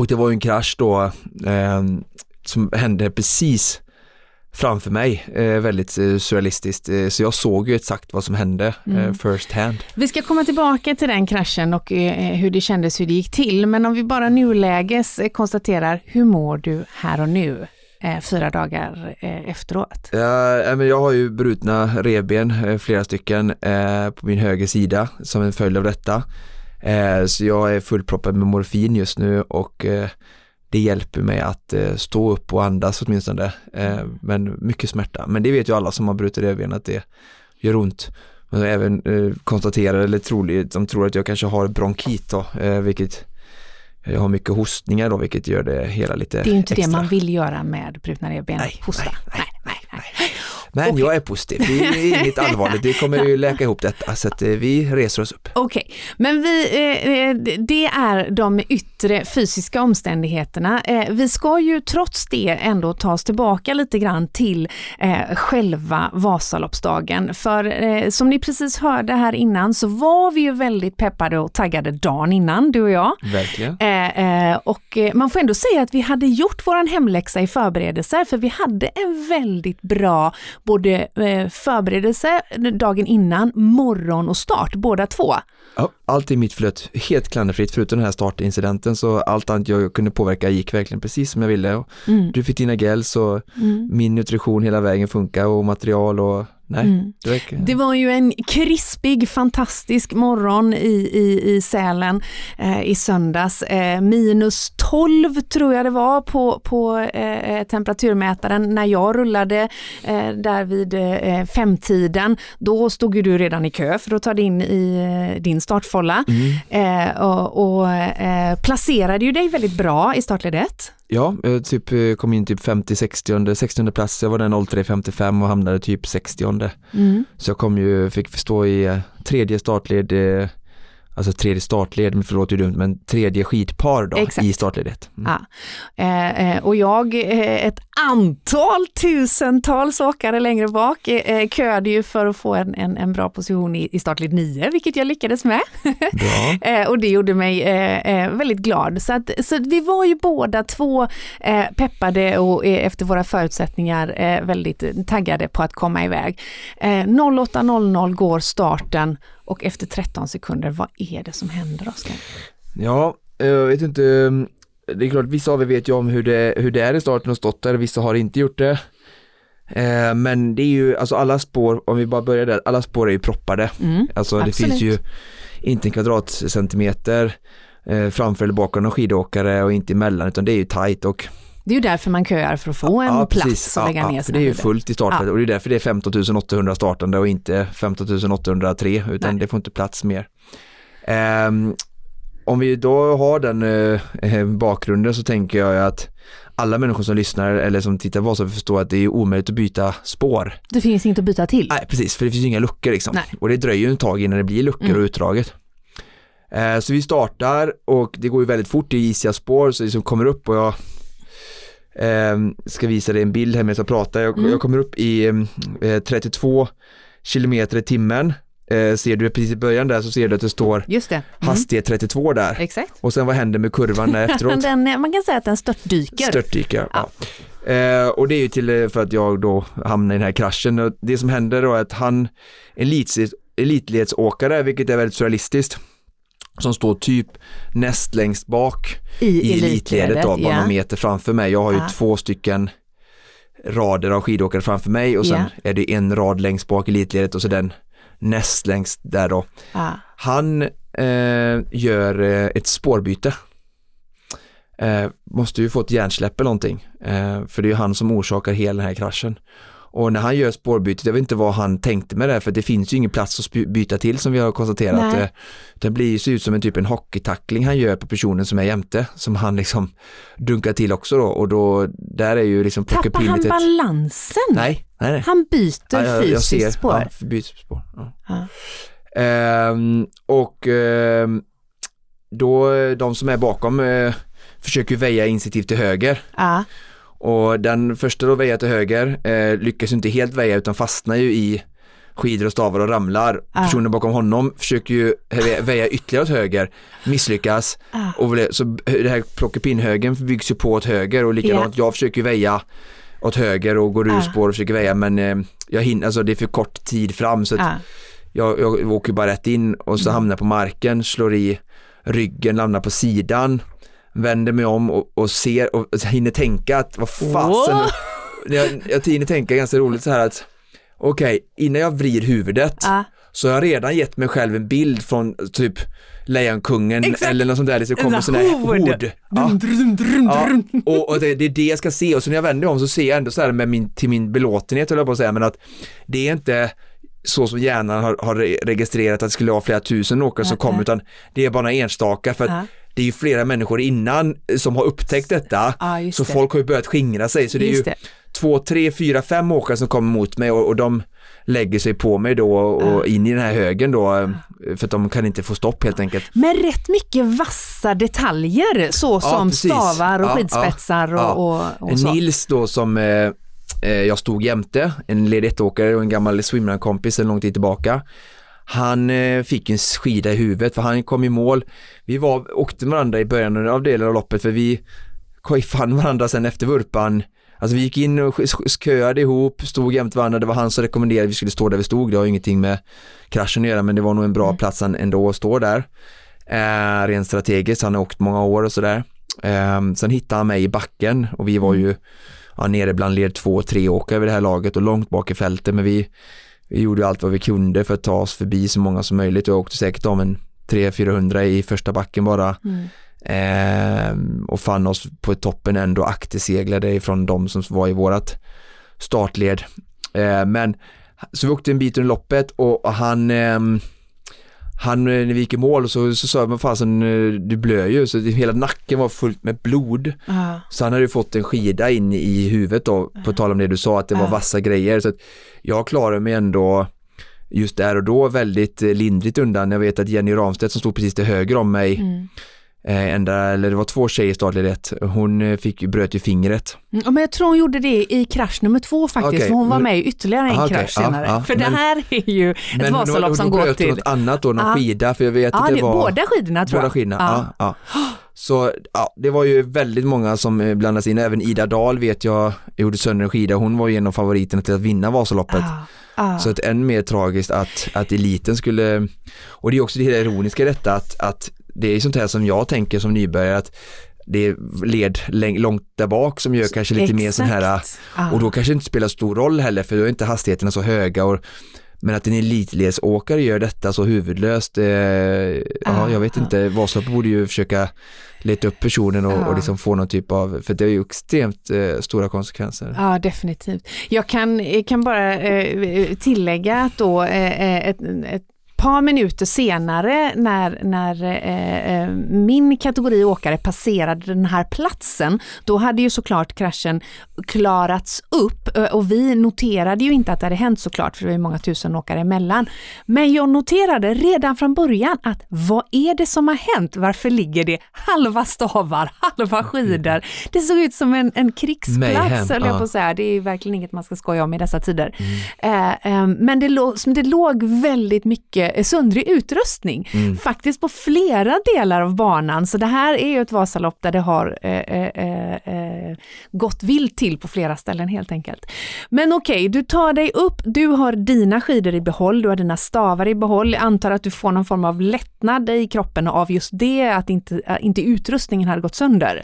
Och det var ju en krasch då ehm, som hände precis framför mig, eh, väldigt eh, surrealistiskt. Eh, så jag såg ju exakt vad som hände eh, first hand. Vi ska komma tillbaka till den kraschen och eh, hur det kändes, hur det gick till. Men om vi bara nuläges eh, konstaterar, hur mår du här och nu? Eh, fyra dagar eh, efteråt. Ja, eh, men jag har ju brutna revben, eh, flera stycken, eh, på min höger sida som en följd av detta. Eh, så jag är fullproppad med morfin just nu och eh, det hjälper mig att eh, stå upp och andas åtminstone. Eh, men mycket smärta. Men det vet ju alla som har brutit revben att det gör ont. Men även eh, konstaterar, eller troligt, de tror att jag kanske har bronkit då, eh, vilket jag har mycket hostningar då, vilket gör det hela lite Det är ju inte extra. det man vill göra med brutna revben, hosta. nej, nej, nej, nej. Men Okej. jag är positiv, det är inget allvarligt, det kommer ju läka ihop detta så att eh, vi reser oss upp. Okej, men vi, eh, eh, det är de yttre fysiska omständigheterna. Vi ska ju trots det ändå ta oss tillbaka lite grann till själva Vasaloppsdagen. För som ni precis hörde här innan så var vi ju väldigt peppade och taggade dagen innan, du och jag. Verkligen. Och man får ändå säga att vi hade gjort våran hemläxa i förberedelser för vi hade en väldigt bra både eh, förberedelse dagen innan, morgon och start, båda två. Ja, allt i mitt flöt helt klanderfritt förutom den här startincidenten så allt annat jag kunde påverka gick verkligen precis som jag ville. Mm. Du fick dina gels och min nutrition hela vägen funkar och material och nej, det verkar... Det var ju en krispig, fantastisk morgon i, i, i Sälen eh, i söndags. Eh, minus 12 tror jag det var på, på eh, temperaturmätaren när jag rullade eh, där vid eh, femtiden. Då stod ju du redan i kö för att ta dig in i eh, din startfolla eh, och, och eh, placerade ju dig väldigt bra i startled 1. Ja, jag typ eh, kom in typ 50, 60, 60 plats, jag var den 03.55 och hamnade typ 60 Så jag kom ju, fick stå i eh, tredje startled, eh, alltså tredje startled, förlåt är dumt, men tredje skidpar då Exakt. i startledet. Mm. Ja. Eh, eh, och jag, eh, ett antal tusentals åkare längre bak, eh, eh, köade ju för att få en, en, en bra position i, i startled 9, vilket jag lyckades med. Eh, och det gjorde mig väldigt glad. Så, att, så vi var ju båda två peppade och efter våra förutsättningar väldigt taggade på att komma iväg. Eh, 08.00 går starten och efter 13 sekunder, vad är det som händer Oskar? Ja, eh, jag vet inte, mm, det är klart vissa av er vet ju om hur det, hur det är i starten och stått där, vissa har inte gjort det. Eh, Men det är ju, alltså alla spår, om vi bara börjar där, alla spår är ju proppade. Mm, Alltså det absolut. finns ju inte en kvadratcentimeter eh, framför eller bakom någon skidåkare och inte emellan utan det är ju tajt och Det är ju därför man köar för att få en plats att lägga ja, ner ja, sina det är ju fullt i startfältet och det är därför det är 15 800 startande och inte 15 803 utan Nej. det får inte plats mer. Ehm, om vi då har den eh, eh, bakgrunden så tänker jag att alla människor som lyssnar eller som tittar på oss förstår att det är omöjligt att byta spår. Det finns inte att byta till. Nej precis, för det finns ju inga luckor liksom. Nej. Och det dröjer ju en tag innan det blir luckor Mm. och utdraget. Eh, så vi startar och det går ju väldigt fort, det är isiga spår så det som kommer upp och jag eh, ska visa dig en bild här medan jag pratar. Jag, Mm. jag kommer upp i eh, 32 kilometer i timmen. Eh, ser du precis i början där så ser du att det står Just det. Mm. hastighet 32 där. Exakt. Och sen vad händer med kurvan efteråt? Den, eh, man kan säga att den störtdyker. Störtdyker, ja. Eh, och det är ju till eh, för att jag då hamnar i den här kraschen. Och det som händer då är att han, elitleds- elitledsåkare, vilket är väldigt surrealistiskt, som står typ näst längst bak I, i elitledet då, bara någon meter framför mig. Jag har ju Ja. två stycken rader av skidåkare framför mig och sen är det en rad längst bak i elitledet och så den näst längst där då. Ja. Han eh, gör eh, ett spårbyte. Eh, måste ju få ett hjärnsläpp eller någonting. Eh, för det är ju han som orsakar hela den här kraschen. Och när han gör spårbytet, jag vet inte vad han tänkte med det, för det finns ju ingen plats att byta till som vi har konstaterat. Nej. Eh, Det blir ju ser ut som en typ en hockeytackling han gör på personen som är jämte, som han liksom dunkar till också då. Och då, där är ju liksom Tappar han balansen? Nej, nej, nej. Han byter Ja, jag- jag fysiskt ser. spår. Ja, byter spår. Ja. Ja. Ehm, och ehm, då, de som är bakom eh, försöker väja instinktivt till höger. Ja. Och den första då väjar till höger eh, lyckas inte helt väja utan fastnar ju i skidor och stavar och ramlar. Ah. Personen bakom honom försöker ju vä- väja ytterligare åt höger, misslyckas Ah. och så det här plockepinn-högen byggs ju på åt höger och likadant jag försöker ju väja åt höger och går ur Ah. spår och försöker väja men eh, jag hinner, alltså det är för kort tid fram så att Ja. jag, jag åker bara rätt in och så hamnar jag på marken, slår i ryggen, landar på sidan, vänder mig om och, och ser och hinner tänka att vad fasen, jag, jag hinner tänka ganska roligt så här att okej, innan jag vrider huvudet Ja. så har jag redan gett mig själv en bild från typ Lejonkungen Exakt. eller något sånt där, det kommer sån här hord. hord. Ja. Ja, och, och det, det är det jag ska se och så när jag vänder mig om så ser jag ändå så här med min, till min belåtenhet höll jag på att säga, men att det är inte så som hjärnan har, har re- registrerat att det skulle vara flera tusen åkare som kom utan det är bara enstaka för att Ja. Det är ju flera människor innan som har upptäckt detta Ja, just så det. folk har ju börjat skingra sig så det är ju Just det. två, tre, fyra, fem åkare som kommer mot mig och, och de lägger sig på mig då och in i den här högen då eh, för att de kan inte få stopp helt enkelt. Men rätt mycket vassa detaljer så som precis. stavar och Ja, skidspetsar ja, och, ja. och, och så. Nils då som eh, eh, jag stod jämte, en led åkare och en gammal swimrun-kompis en lång tid tillbaka. Han eh, fick en skida i huvudet för han kom i mål. Vi var, åkte varandra i början av delen av loppet för vi fann varandra sen efter vurpan. Alltså vi gick in och köade ihop, stod jämte varandra, det var han som rekommenderade att vi skulle stå där vi stod. Det har ingenting med kraschen att göra men det var nog en bra plats än- ändå att stå där. Eh, rent strategiskt, han har åkt många år och sådär. Eh, sen hittade han mig i backen och vi var ju ja, nere bland led två och tre åkare vid det här laget och långt bak i fältet men vi, vi gjorde allt vad vi kunde för att ta oss förbi så många som möjligt och jag åkte säkert om en 300-400 i första backen bara Mm. Ehm, och fann oss på toppen ändå akterseglade ifrån de som var i vårat startled. Ehm, men så vi åkte en bit under loppet och, och han ehm, han, eh, när vi gick i mål så, så sa jag, men fasen eh, du blöder ju, så hela nacken var fullt med blod. Ja. Så han hade ju fått en skida in i huvudet då, på tal om det du sa, att det var vassa grejer. Så att jag klarade mig ändå just där och då väldigt eh, lindrigt undan. Jag vet att Jenny Ramstedt som stod precis till höger om mig, Mm. Eh, ända, eller det var två tjejer i startled ett, hon eh, fick, bröt ju fingret. Mm, Men jag tror hon gjorde det i krasch nummer två faktiskt, Okej, för hon var men- med i ytterligare en Ah, okej, krasch ja, senare. ja, för det men- här är ju ett Vasalopp som går till... något annat då, någon Ja. skida, för jag vet Ja, att det, det, var båda skidorna tror båda jag. skidorna. Ja. Ja. Ja, Så ja, det var ju väldigt många som eh, blandas in, även Ida Dahl vet jag gjorde sönder en skida, hon var ju en av favoriterna till att vinna Vasaloppet. Ah, ah. Så att än mer tragiskt att, att eliten skulle, och det är också det hela ironiska i detta att, att det är sånt här som jag tänker som nybörjare att det är led långt där bak som gör kanske lite mer sån här Exakt. Och då kanske det inte spelar stor roll heller för då är inte hastigheterna så höga och men att en elitledsåkare gör detta så huvudlöst, eh, ja jag vet inte, Vasaloppet borde ju försöka leta upp personen och, Ja. och liksom få någon typ av, för det är ju extremt eh, stora konsekvenser. Ja, definitivt. Jag kan, jag kan bara eh, tillägga att då eh, eh, ett, ett par minuter senare när, när eh, eh, min kategori åkare passerade den här platsen, då hade ju såklart kraschen klarats upp eh, och vi noterade ju inte att det hade hänt såklart, för det var ju många tusen åkare emellan. Men jag noterade redan från början att vad är det som har hänt? Varför ligger det halva stavar, halva skidor? Det såg ut som en, en krigsplats, höll jag ja. på att säga. Det är verkligen inget man ska skoja om i dessa tider. Eh, eh, men det, låg, det låg väldigt mycket eh, söndrig utrustning, faktiskt på flera delar av banan. Så det här är ju ett Vasalopp där det har eh, eh, eh, eh, gått vilt till på flera ställen helt enkelt. Men okej, du tar dig upp, du har dina skidor i behåll, du har dina stavar i behåll. Jag antar att du får någon form av lättnad i kroppen av just det, att inte, äh, inte utrustningen hade gått sönder.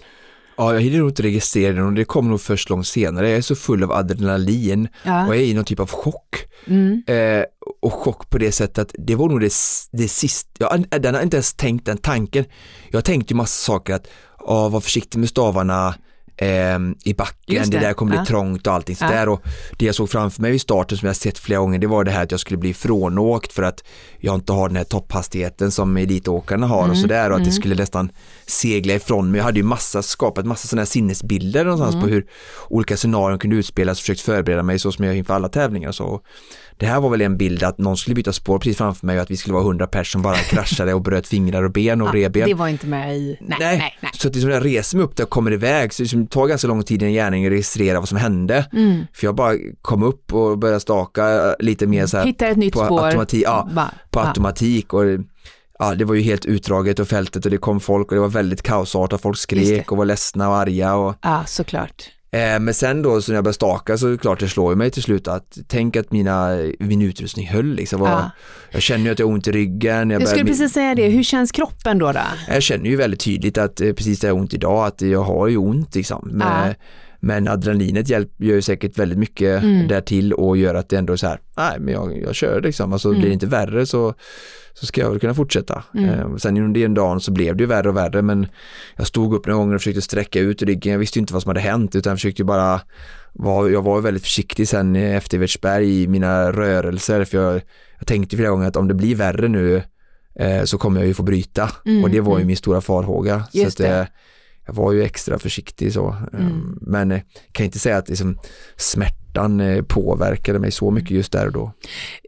Ja, jag hinner nog inte registrera den och det kommer nog först långt senare. Jag är så full av adrenalin Ja. och jag är i någon typ av chock. Mm. Eh, och chock på det sättet att det var nog det, det sista, jag, den har inte ens tänkt den tanken. Jag tänkte ju massa saker att, ja, var försiktig med stavarna eh, i backen, det. det, där kommer bli ja. trångt och allting Ja. sådär. Och det jag såg framför mig vid starten som jag sett flera gånger, det var det här att jag skulle bli frånåkt för att jag inte har den här topphastigheten som elitåkarna har Mm, och sådär och att det skulle nästan segla ifrån mig. Jag hade ju massa, skapat massa sådana här sinnesbilder någonstans Mm. på hur olika scenarion kunde utspelas och försökt förbereda mig så som jag inför alla tävlingar och så. Det här var väl en bild att någon skulle byta spår precis framför mig och att vi skulle vara 100 personer som bara kraschade och bröt fingrar och ben och Ja, revben. det var inte med i... Nej, nej, nej. Så att liksom jag reser mig upp där och kommer iväg, så liksom det tar ganska lång tid i en gärning att registrera vad som hände. Mm. För jag bara kom upp och började staka lite mer så här Hittar ett nytt på spår. automatik, ja, på automatik och ja, det var ju helt utdraget och fältet och det kom folk och det var väldigt kaosartat, folk skrek och var ledsna och arga och Ja, såklart. Eh, men sen då så när jag började staka så är det klart det slår mig till slut att tänk att mina, min utrustning höll liksom. Ja. Jag känner ju att jag har ont i ryggen. Jag, Jag skulle precis säga det, hur känns kroppen då? då? jag känner ju väldigt tydligt att eh, precis där jag har ont idag, att jag har ju ont liksom. Men, Ja. men adrenalinet hjälp, gör ju säkert väldigt mycket Mm. där till och gör att det ändå är så här, nej men jag, jag kör liksom. Alltså Mm. blir det inte värre så, så ska jag väl kunna fortsätta. Mm. Eh, sen under den dagen så blev det ju värre och värre men jag stod upp några gånger och försökte sträcka ut ryggen. Jag visste inte vad som hade hänt utan jag försökte bara var, jag var väldigt försiktig sen efter Evertsberg i mina rörelser för jag, jag tänkte flera gånger att om det blir värre nu eh, så kommer jag ju få bryta Mm, och det var ju mm. min stora farhåga. Just så att, det. eh, jag var ju extra försiktig så. Mm. Men eh, kan inte säga att liksom, smärtan eh, påverkade mig så mycket just där och då.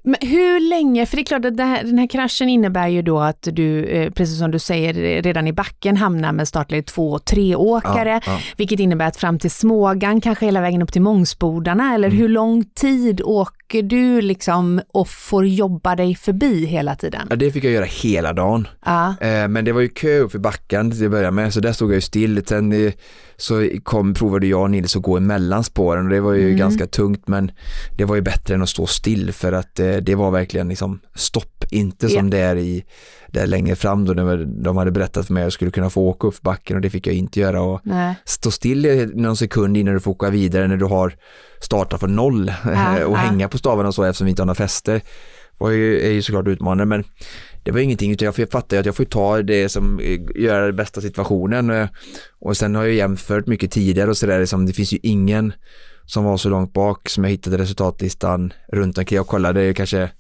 Men hur länge, för det är klart att här, den här kraschen innebär ju då att du, eh, precis som du säger, redan i backen hamnar med startled två och tre åkare, Ja, ja. vilket innebär att fram till Smågan, kanske hela vägen upp till Mångsbodarna, eller Mm. hur lång tid åker du liksom och får jobba dig förbi hela tiden? Ja, det fick jag göra hela dagen. Ja, Eh, men det var ju kö upp i backen till att börja med, så där stod jag ju still. Sen så kom, provade jag och Nils att gå emellan spåren och det var ju Mm. ganska tungt men det var ju bättre än att stå still för att eh, det var verkligen liksom stopp, inte som Ja. det är i där längre fram då de hade berättat för mig att jag skulle kunna få åka upp backen och det fick jag inte göra och nej. stå still någon sekund innan du får åka vidare när du har startat från noll Ja, och ja. hänga på stavarna och så eftersom vi inte har några fäste var ju, är ju såklart utmanande men det var ingenting utan jag fattar att jag får ta det som eh, gör den bästa situationen eh, och sen har jag jämfört mycket tidigare och sådär liksom, det finns ju ingen som var så långt bak som jag hittade resultatlistan runt omkring. Jag kollade kanske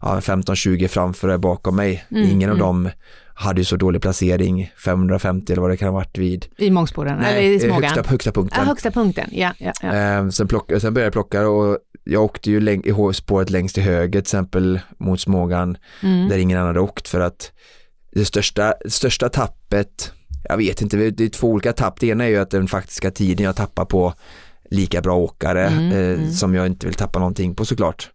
ja, 15-20 framför och bakom mig. Mm, Ingen av mm. dem hade ju så dålig placering, 550 eller vad det kan ha varit vid I Mångsbodarna, eller i eh, Smågan? högsta, högsta punkten. Ja, högsta punkten, ja. ja, ja. Eh, sen, plocka, sen började jag plocka och jag åkte ju läng- i spåret längst till höger till exempel mot Smågan Mm. där ingen annan hade åkt för att det största, största tappet, jag vet inte, det är två olika tapp. Det ena är ju att den faktiska tiden jag tappar på lika bra åkare Mm, eh, mm. som jag inte vill tappa någonting på såklart.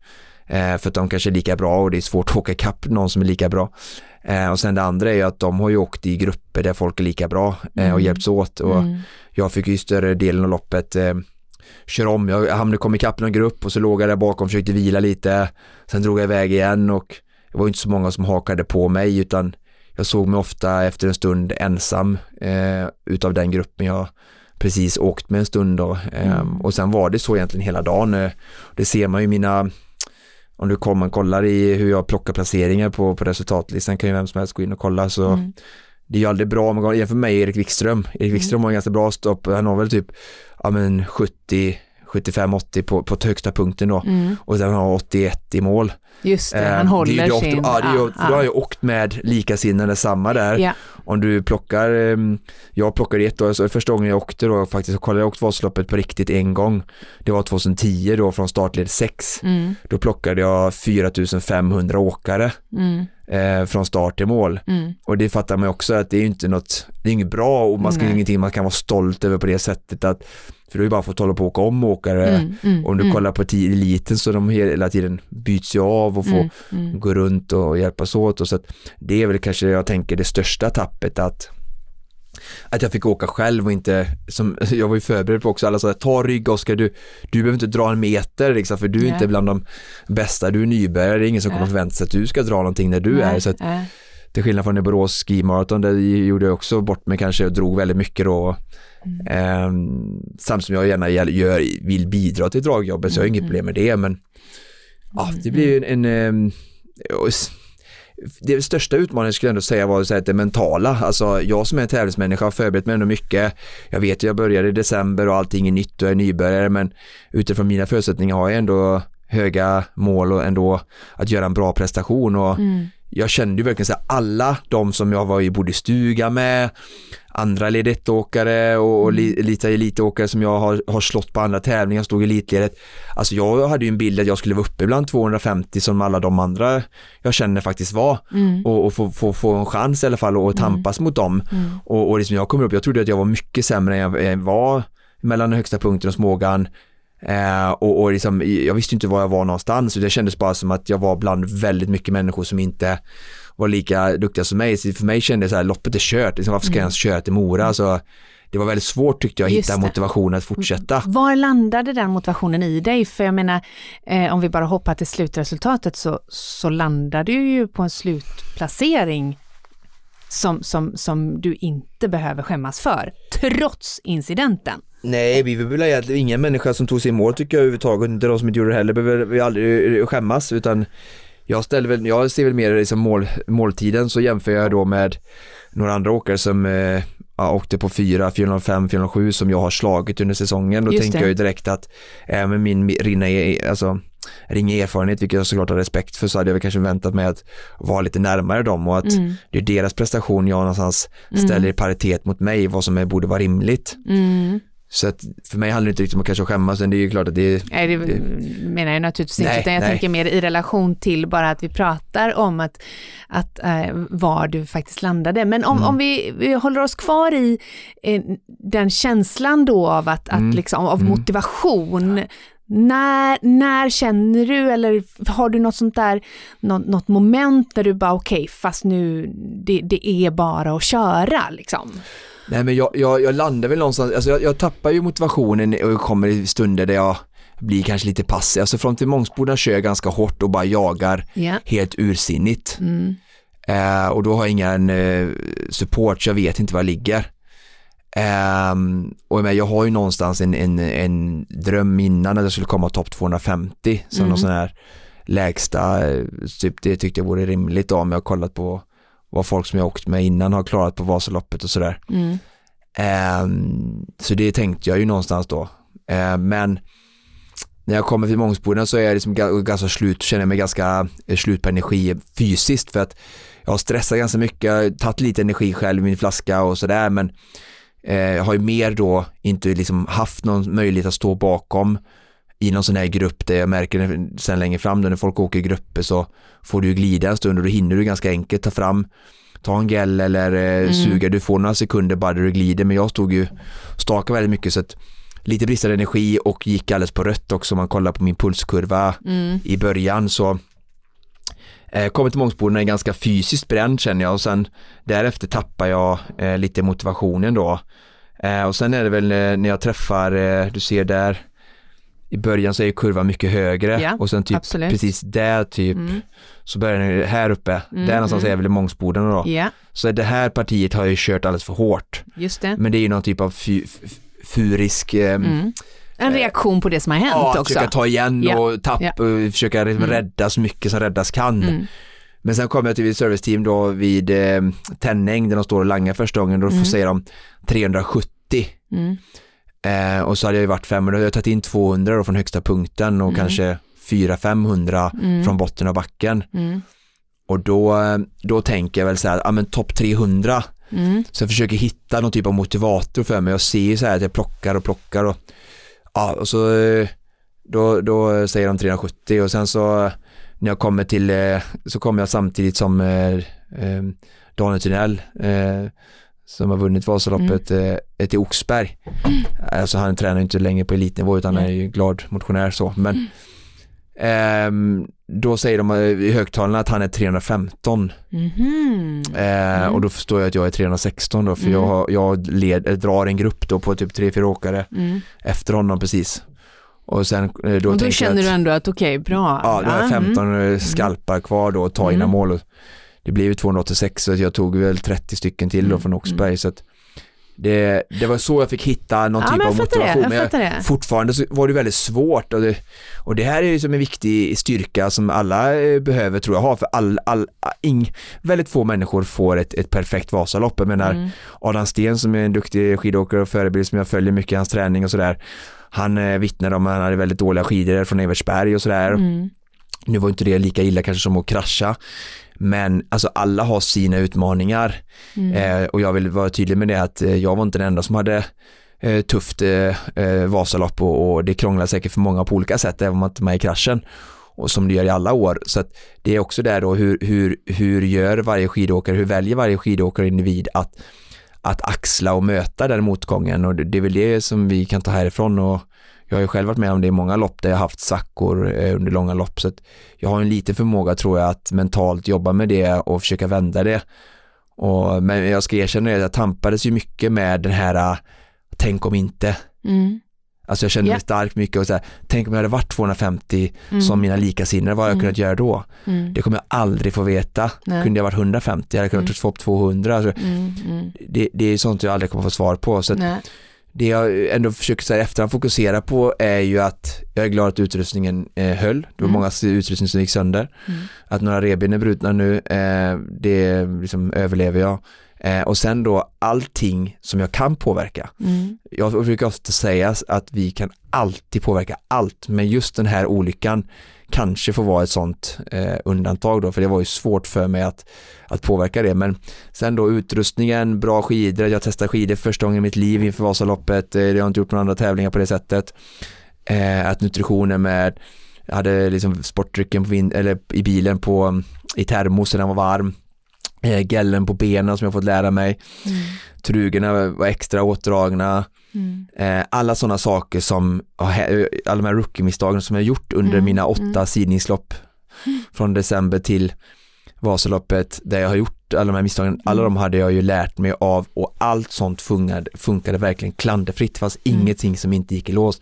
Eh, för att de kanske är lika bra och det är svårt att åka ikapp någon som är lika bra. Eh, och sen det andra är ju att de har ju åkt i grupper där folk är lika bra eh, och Mm. hjälps åt. Och Mm. jag fick ju större delen av loppet köra om, jag hamnade kom ikapp någon grupp och så låg jag där bakom och försökte vila lite. Sen drog jag iväg igen och det var inte så många som hakade på mig utan jag såg mig ofta efter en stund ensam eh, utav den gruppen jag precis åkt med en stund då. Eh, Mm. Och sen var det så egentligen hela dagen. Eh, Det ser man ju mina om du kommer och kollar i hur jag plockar placeringar på, på resultatlistan kan ju vem som helst gå in och kolla så Mm. Det är ju aldrig bra om man jämför mig och Erik Wikström. Erik Wikström har en ganska bra stopp, han har väl typ ja men 70 75-80 på, på högsta punkten då Mm. och sen har han 81 i mål. Just det, Eh, han håller det ofta, sin... Ja, det är ju, ja, för då har jag åkt med likasinnade samma där. Ja. Om du plockar, ehm, jag plockade ett år, så första gången jag åkte då faktiskt, så kollade jag åkt Vasaloppet på riktigt en gång. Det var 2010 då från startled 6. Mm, Då plockade jag 4500 åkare mm, eh, från start till mål. mm. Och det fattar man också att det är ju inte något, det är inget bra och man ska Nej. ingenting man kan vara stolt över på det sättet att, för du har ju bara fått hålla på och åka om åkare. Mm, mm, Om du mm, kollar på eliten så de hela tiden byts ju av och får mm, mm. gå runt och hjälpas åt och så att det är väl kanske jag tänker det största tappet att att jag fick åka själv och inte, som jag var ju förberedd på också, alla sa ta rygg Oskar, du, du behöver inte dra en meter liksom, för du är Nej. inte bland de bästa, du är nybörjare, det är ingen som Nej. kommer förvänta sig att du ska dra någonting när du är, Nej, så att nej. till skillnad från i Borås Ski Marathon, där gjorde jag också bort mig kanske och drog väldigt mycket då. Mm. Samtidigt som jag gärna gör, vill bidra till dragjobbet, så jag har inget Mm. problem med det, men ja, det blir ju en, en ehm, det största utmaningen skulle jag ändå säga var så det mentala. Alltså jag som är tävlingsmänniska har förberett mig ändå mycket. Jag vet jag började i december och allting är nytt och jag är nybörjare men utifrån mina förutsättningar har jag ändå höga mål och ändå att göra en bra prestation och Mm. Jag kände ju verkligen så här, alla de som jag var i, bodde i stuga med, andra ledettåkare och, och li, lite elitåkare som jag har, har slått på andra tävlingar, stod i elitledet. Alltså jag hade ju en bild att jag skulle vara uppe bland 250 som alla de andra jag känner faktiskt var och, och få, få, få en chans i alla fall och tampas mot dem. Och, och liksom jag kommer upp, jag trodde att jag var mycket sämre än jag var mellan den högsta punkten och smågan. Eh, och, och liksom, jag visste inte var jag var någonstans det kändes bara som att jag var bland väldigt mycket människor som inte var lika duktiga som mig. Så för mig kändes det så här, loppet är kört, liksom, varför ska jag ens köra till Mora? Så det var väldigt svårt tyckte jag att hitta motivationen att fortsätta. Var landade den motivationen i dig? För jag menar, eh, om vi bara hoppar till slutresultatet så, så landade du ju på en slutplacering som, som, som du inte behöver skämmas för, trots incidenten. Nej, vi vill väl egentligen ingen människa som tog sig i mål tycker jag överhuvudtaget, inte de som inte gjorde det heller, behöver vi aldrig skämmas utan jag ställer väl, jag ser väl mer liksom mål, måltiden så jämför jag då med några andra åkare som eh, ja, åkte på 4, 405, 407 som jag har slagit under säsongen. Då Just tänker det. jag ju direkt att äh, med min rinna, alltså, ringa erfarenhet, vilket jag såklart har respekt för, så hade jag väl kanske väntat mig att vara lite närmare dem och att Mm. det är deras prestation jag någonstans ställer i paritet mot mig, vad som är, borde vara rimligt. Mm. Så att för mig handlar det inte riktigt om att kanske skämmas, men det är ju klart att det är Nej, det menar jag naturligtvis inte, Nej, utan jag nej. tänker mer i relation till bara att vi pratar om att, att eh, var du faktiskt landade. Men om, Mm. om vi, vi håller oss kvar i eh, den känslan då av, att, att Mm. liksom, av motivation, när, när känner du eller har du något sånt där, något, något moment där du bara okej, fast nu, det, det är bara att köra liksom. Nej men jag, jag, jag landar väl någonstans, alltså jag, jag tappar ju motivationen och kommer i stunder där jag blir kanske lite passiv. Alltså från till Mångsboda kör jag ganska hårt och bara jagar Ja. helt ursinnigt. Mm. Eh, och då har jag ingen eh, support så jag vet inte var jag ligger. Ehm, och jag har ju någonstans en, en, en dröm innan att jag skulle komma topp 250 som Mm. någon sån här lägsta, eh, typ det tyckte jag vore rimligt om jag har kollat på vad folk som jag åkt med innan har klarat på Vasaloppet och sådär. Mm. Ehm, så det tänkte jag ju någonstans då. Ehm, men när jag kommer till Mångsboden så är jag liksom ga- ganska slut, känner jag mig ganska eh, slut på energi fysiskt för att jag har stressat ganska mycket, jag har tagit lite energi själv i min flaska och sådär men eh, jag har ju mer då inte liksom haft någon möjlighet att stå bakom i någon sån här grupp där jag märker sen längre fram då när folk åker i grupper så får du glida en stund och då hinner du ganska enkelt ta fram ta en gel eller eh, suga, du får några sekunder bara där du glider men jag stod ju staka väldigt mycket så att lite bristande energi och gick alldeles på rött också. Om man kollar på min pulskurva Mm. i början så eh, kommer till Mångsboden är ganska fysiskt bränd känner jag. Och sen därefter tappar jag eh, lite motivationen då. Eh, och sen är det väl eh, när jag träffar, eh, du ser där i början så är ju kurvan mycket högre Ja, och sen typ absolut. precis där typ Mm. så börjar den här uppe, där någonstans är jag väl Mångsboden då. Ja, Så det här partiet har ju kört alldeles för hårt. just det. Men det är ju någon typ av furisk eh, Mm. En reaktion på det som har hänt Ja, också. försöka ta igen Ja. och tappa Ja. och försöka liksom rädda så mycket som räddas kan. Mm. Men sen kom jag till ett serviceteam då vid eh, Tänning där de står och langar första gången. Då får säga de 370. Mm. Eh, och så hade jag ju varit 500, jag har tagit in 200 då från högsta punkten och kanske 400-500 från botten av backen. Mm. Och då, då tänker jag väl så här, ja men topp 300 Mm. Så jag försöker hitta någon typ av motivator för mig. Jag ser ju så här att jag plockar och plockar och ja, och så eh, då, då säger de 370 och sen så när jag kommer till, eh, så kommer jag samtidigt som eh, eh, Daniel Thunell eh, som har vunnit Vasaloppet eh, till Oxberg. Alltså han tränar inte längre på elitnivå utan han är ju glad motionär så. Men ehm, då säger de eh, i högtalarna att han är 315 Mhm. Eh, Och då förstår jag att jag är 316 då för jag, har- jag led, eh, drar en grupp då på typ 3-4 åkare Mm. efter honom precis. Och sen eh, då, Och då känner jag du att, ändå att okej, bra. ja, då har jag Mm. 15 eh, skalpar kvar då att ta innan Mm. mål. Det blev ju 286 så jag tog väl 30 stycken till Mm. då från Oxberg så att det, det var så jag fick hitta någon Ja, typ av det. motivation. Jag Men jag- det. fortfarande så var det väldigt svårt och det, och det här är ju som en viktig styrka som alla eh, behöver tror jag ha för all, all, ing, väldigt få människor får ett, ett perfekt Vasalopp. Jag menar Mm. Adam Sten som är en duktig skidåkare och förebild som jag följer mycket i hans träning och sådär. Han eh, vittnar om att han hade väldigt dåliga skidor från Evertsberg och sådär. Mm. Nu var inte det lika illa kanske som att krascha, men alltså alla har sina utmaningar. Eh, och jag vill vara tydlig med det att eh, jag var inte den enda som hade eh, tufft eh, eh, Vasalopp och, och det krånglar säkert för många på olika sätt även om man inte är med i kraschen och som det gör i alla år. Så att det är också där då hur, hur, hur gör varje skidåkare, hur väljer varje skidåkare individ att, att axla och möta den motgången? Och det, det är väl det som vi kan ta härifrån och jag har ju själv varit med om det i många lopp där jag haft svackor eh, under långa lopp så att jag har en liten förmåga tror jag att mentalt jobba med det och försöka vända det. Och, men jag ska erkänna att jag tampades ju mycket med den här äh, tänk om inte. Mm. Alltså jag kände Ja. mig starkt mycket och så här, tänk om jag hade varit 250 Mm. som mina likasinnade, vad hade jag Mm. kunnat göra då? Mm. Det kommer jag aldrig få veta. Nej. Kunde jag varit 150, jag hade kunnat Mm. få upp 200. Alltså, Mm. Mm. det, det är sånt jag aldrig kommer få svar på. Så att. Det jag ändå försöker så här efterhand fokusera på är ju att jag är glad att utrustningen eh, höll. Det var Mm. många utrustning som gick sönder. Mm. Att några revben är brutna nu, eh, det liksom överlever jag. Eh, och sen då allting som jag kan påverka. Mm. Jag brukar ofta säga att vi kan alltid påverka allt, men just den här olyckan kanske får vara ett sånt eh, undantag då, för det var ju svårt för mig att, att påverka det. Men sen då utrustningen, bra skidor, jag testade skidor första gången i mitt liv inför Vasaloppet, eh, jag har inte gjort några andra tävlingar på det sättet. Eh, att nutritionen med, jag hade liksom sportdrycken på vin, eller i bilen på, i termos när den var varm. Eh, gällen på benen som jag fått lära mig. Mm. Trugorna var extra åtdragna. Mm. Eh, alla sådana saker som, hä- alla de här rookie-misstagen som jag gjort under Mm, mina åtta mm. sidningslopp från december till Vasaloppet där jag har gjort alla de här misstagen, alla de hade jag ju lärt mig av och allt sånt funkade, funkade verkligen klanderfritt, det fanns Mm. ingenting som inte gick i lås.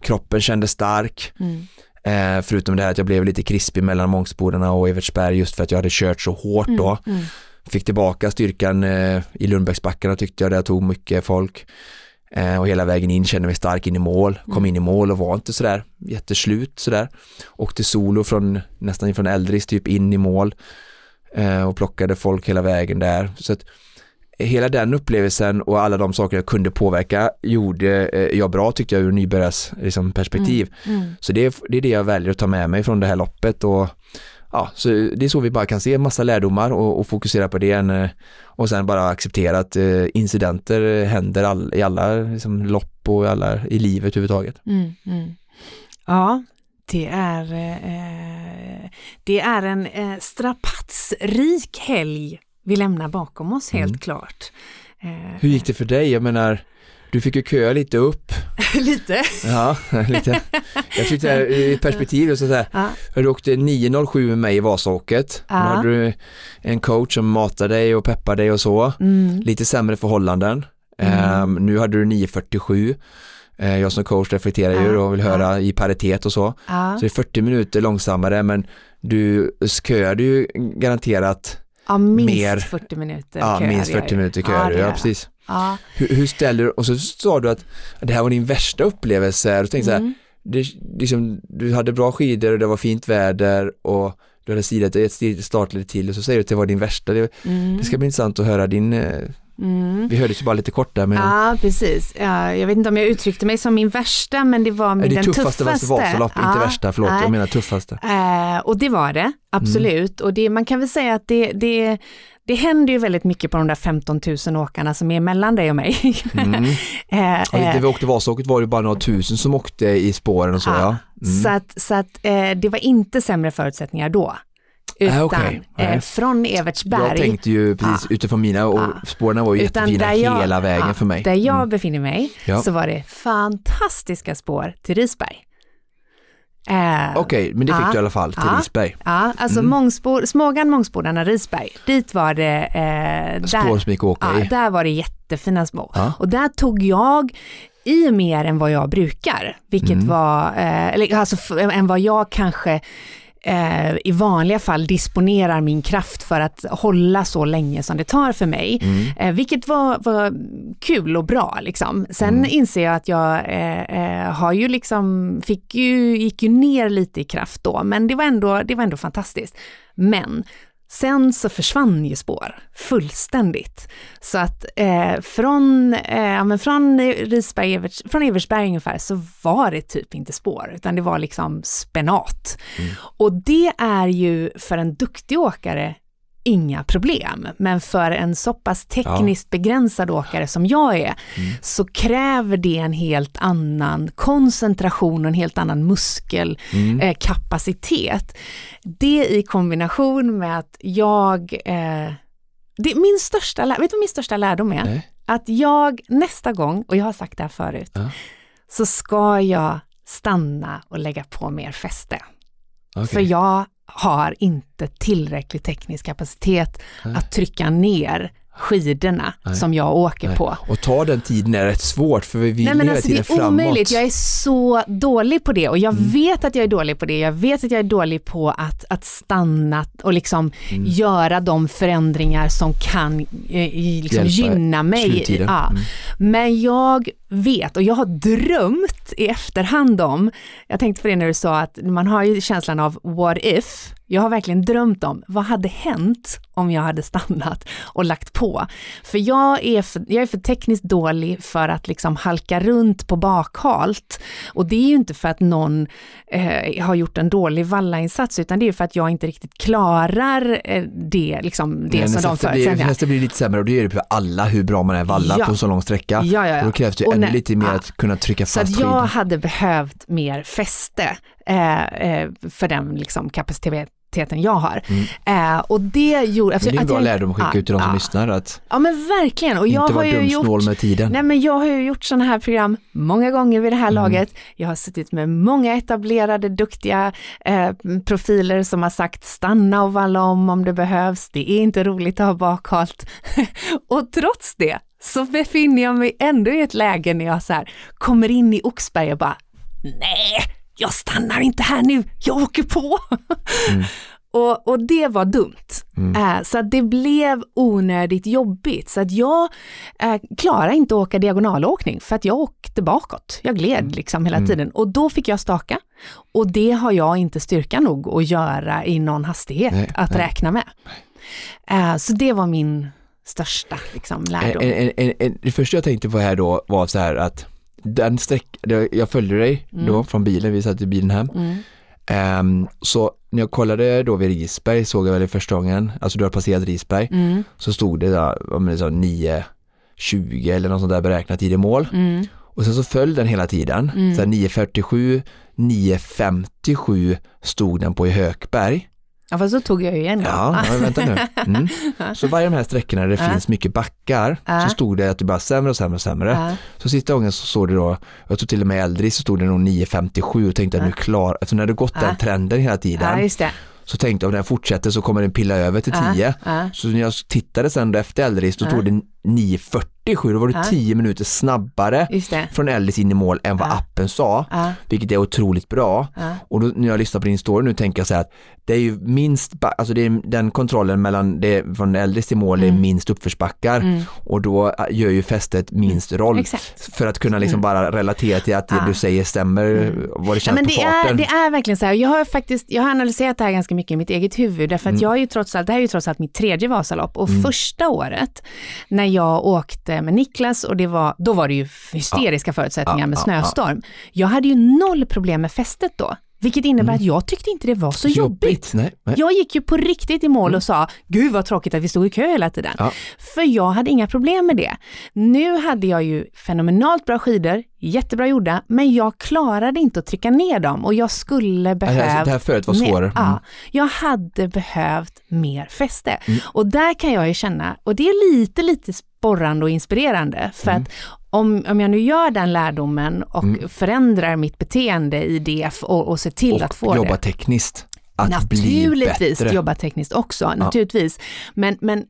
Kroppen kändes stark, Mm. eh, förutom det här att jag blev lite krispig mellan Mångsbodarna och Evertsberg just för att jag hade kört så hårt då. Mm. Fick tillbaka styrkan eh, i Lundbäcksbackarna tyckte jag, där jag tog mycket folk. Eh, och hela vägen in kände mig stark in i mål, kom Mm. in i mål och var inte sådär jätteslut sådär. Åkte solo från nästan från Eldris typ in i mål eh, och plockade folk hela vägen där. Så att hela den upplevelsen och alla de saker jag kunde påverka gjorde eh, jag bra tyckte jag ur nybörjares liksom, perspektiv. Mm. Så det är, det är det jag väljer att ta med mig från det här loppet och ja, så det är så vi bara kan se massa lärdomar och, och fokusera på det än, eh, och sen bara acceptera att eh, incidenter händer all, i alla liksom, lopp och i, alla, i livet överhuvudtaget. Mm, mm. Ja, det är, eh, det är en eh, strapatsrik helg vi lämnar bakom oss helt Mm. klart. Eh, Hur gick det för dig? Jag menar, du fick ju köa lite upp. Lite. Ja, lite. Jag tyckte här, i perspektiv, så här, Ja. du åkte 9.07 med mig i Vasaåket. Ja. Då hade du en coach som matade dig och peppade dig och så. Mm. lite sämre förhållanden. Mm. Ehm, nu hade du 9.47. Eh, jag som coach reflekterar ju Ja, och vill höra i paritet och så. Ja. Så det är 40 minuter långsammare men du köade ju garanterat ja, minst mer- 40 minuter ja, köar minst jag 40 ju. minuter Ja, det du. Ja, precis. Ja. Hur, hur ställer du, och så sa du att det här var din värsta upplevelse. Du tänkte så här, Mm. det, liksom, du hade bra skidor och det var fint väder och du hade stilat ett startligt till och så säger du att det var din värsta. Det, Mm. det ska bli intressant att höra din, eh, Mm. vi hördes ju bara lite kort där men Ja, precis. Ja, jag vet inte om jag uttryckte mig som min värsta, men det var min det den tuffaste, tuffaste. var Vasalopp, inte Ja, värsta, förlåt, nej. jag menar tuffaste. Eh, och det var det, absolut. Mm. Och det, man kan väl säga att det, det, det händer ju väldigt mycket på de där 15 000 åkarna som är mellan dig och mig. Mm. Eh, Ja, eh, när vi åkte Vasaloppet var det bara några tusen som åkte i spåren och så ja. Mm. Så att, så att eh, det var inte sämre förutsättningar då. Utan Ah. Nej. eh, från Evertsberg, Jag tänkte ju precis utifrån mina och Ja. spåren var ju utan jättefina jag, hela vägen ja, för mig. där jag Mm. befinner mig, Ja. så var det fantastiska spår till Risberg. Eh, Okej, men det fick Ja. du i alla fall till Ja. Risberg. Ja, alltså Mm. Mångsbo, Smågan, Mångsbodarna, Risberg, dit var det... Eh, Spår som gick att åka ja, i. där var det jättefina. Ja. Och där tog jag i mer än vad jag brukar, vilket Mm. var, eh, eller alltså än vad jag kanske eh, i vanliga fall disponerar min kraft för att hålla så länge som det tar för mig. Mm. Eh, vilket var, var kul och bra liksom. Sen Mm. inser jag att jag eh, eh, har ju liksom, fick ju, gick ju ner lite i kraft då, men det var ändå, det var ändå fantastiskt. Men Sen så försvann ju spår fullständigt. Så att eh, från, eh, men från, Risberg, Evers, från Eversberg ungefär så var det typ inte spår, utan det var liksom spenat. Och det är ju för en duktig åkare inga problem. Men för en så pass tekniskt begränsad åkare som jag är, så kräver det en helt annan koncentration och en helt annan muskelkapacitet. det i kombination med att jag, eh, det min största, vet du vad min största lärdom är? Nej. Att jag nästa gång, och jag har sagt det här förut, Ja. så ska jag stanna och lägga på mer fäste. Okej. För jag har inte tillräcklig teknisk kapacitet att trycka ner skidorna som jag åker Nej. på. Och ta den tiden är rätt svårt för vi vill Nej men hela alltså det tiden är framåt. omöjligt, jag är så dålig på det och jag Mm. vet att jag är dålig på det. Jag vet att jag är dålig på att, att stanna och liksom Mm. göra de förändringar som kan eh, liksom gynna mig. Ja. Mm. Men jag vet och jag har drömt i efterhand om, jag tänkte på det när du sa att man har ju känslan av what if, jag har verkligen drömt om vad hade hänt om jag hade stannat och lagt på. För jag är för, jag är för tekniskt dålig för att liksom halka runt på bakhalt. Och det är ju inte för att någon eh, har gjort en dålig vallainsats utan det är för att jag inte riktigt klarar eh, det, liksom, det Nej, som de förutsättningarna. nästa blir lite sämre och det är det för alla hur bra man är valla Ja. på så lång sträcka. Ja, ja, ja. Då krävs det Och ännu lite mer ja. att kunna trycka Så fast att jag skidor. hade behövt mer fäste eh, eh, för den liksom, kapaciteten jag har. Eh, och det gjorde... Mm. Men det är en bra jag- lärdom att skicka ja, ut till de som ja. lyssnar att Ja men verkligen. Och jag inte har vara dumsnål med tiden. Nej men jag har ju gjort sådana här program många gånger vid det Mm. här laget. Jag har suttit med många etablerade, duktiga eh, profiler som har sagt stanna och valla om om det behövs. Det är inte roligt att ha bakhalt. och trots det så befinner jag mig ändå i ett läge när jag så här kommer in i Oxberg och bara nej, jag stannar inte här nu, jag åker på. Och, och det var dumt. Eh, så att det blev onödigt jobbigt. Så att jag eh, klarade inte att åka diagonalåkning för att jag åkte bakåt. Jag gled liksom hela tiden och då fick jag staka. Och det har jag inte styrka nog att göra i någon hastighet Nej, att nej. räkna med. Eh, så det var min största liksom, lärdom. En, en, en, en, det första jag tänkte på här då var så här att den sträck, jag följde dig då från bilen, vi satt i bilen hem. Mm. Ehm, så när jag kollade då vid Risberg såg jag väl det första gången, alltså du har passerat Risberg, Mm. så stod det där, om det 9.20 eller något sånt där beräknat tid i mål. Mm. Och sen så föll den hela tiden, här 9.47, 9.57 stod den på i Hökberg. Ja, fast så tog jag ju igen. då. Ja, ja vänta nu. Mm. Så varje de här sträckorna där det Ja. finns mycket backar Ja. så stod det att det bara sämre och sämre och sämre. Ja. Så sista gången så såg det då, jag tror till och med äldre så stod det nog 9.57 och tänkte att nu klar, alltså när det gått Ja. den trenden hela tiden så tänkte jag om den fortsätter så kommer den pilla över till Ja, 10. ja. Så när jag tittade sen efter Eldris då Ja. tog det 9.47, då var Ja. 10 minuter snabbare från Eldris in i mål än vad Ja. appen sa, Ja, vilket är otroligt bra. ja. Och då, när jag lyssnar på din story nu tänker jag så här att det är ju minst, alltså det är den kontrollen mellan det, från Eldris till mål är minst uppförsbackar Mm. och då äh, gör ju fästet minst roll. Exakt. För att kunna liksom bara relatera till att det Ja. du säger stämmer, vad det Ja, känns men på det, är, farten. det är verkligen så här, jag har faktiskt, jag har analyserat det här ganska mycket i mitt eget huvud, därför att Mm. jag är ju trots allt, det här är ju trots allt mitt tredje Vasalopp och första året när jag åkte med Niklas och det var, då var det ju hysteriska förutsättningar Ja, med ja, snöstorm. Jag hade ju noll problem med fästet då, vilket innebär att jag tyckte inte det var så jobbigt. Nej, nej. Jag gick ju på riktigt i mål och sa, gud vad tråkigt att vi stod i kö hela tiden. Ja. För jag hade inga problem med det. Nu hade jag ju fenomenalt bra skidor, jättebra gjorda, men jag klarade inte att trycka ner dem och jag skulle Alltså, det behövt här förut var svårare. Mm. Ja, jag hade behövt mer fäste. Och där kan jag ju känna, och det är lite, lite sporrande och inspirerande, för Mm. att om, om jag nu gör den lärdomen och förändrar mitt beteende i DF och, och ser till att få och jobba det. tekniskt. Att Naturligtvis jobba tekniskt också, naturligtvis. Men, men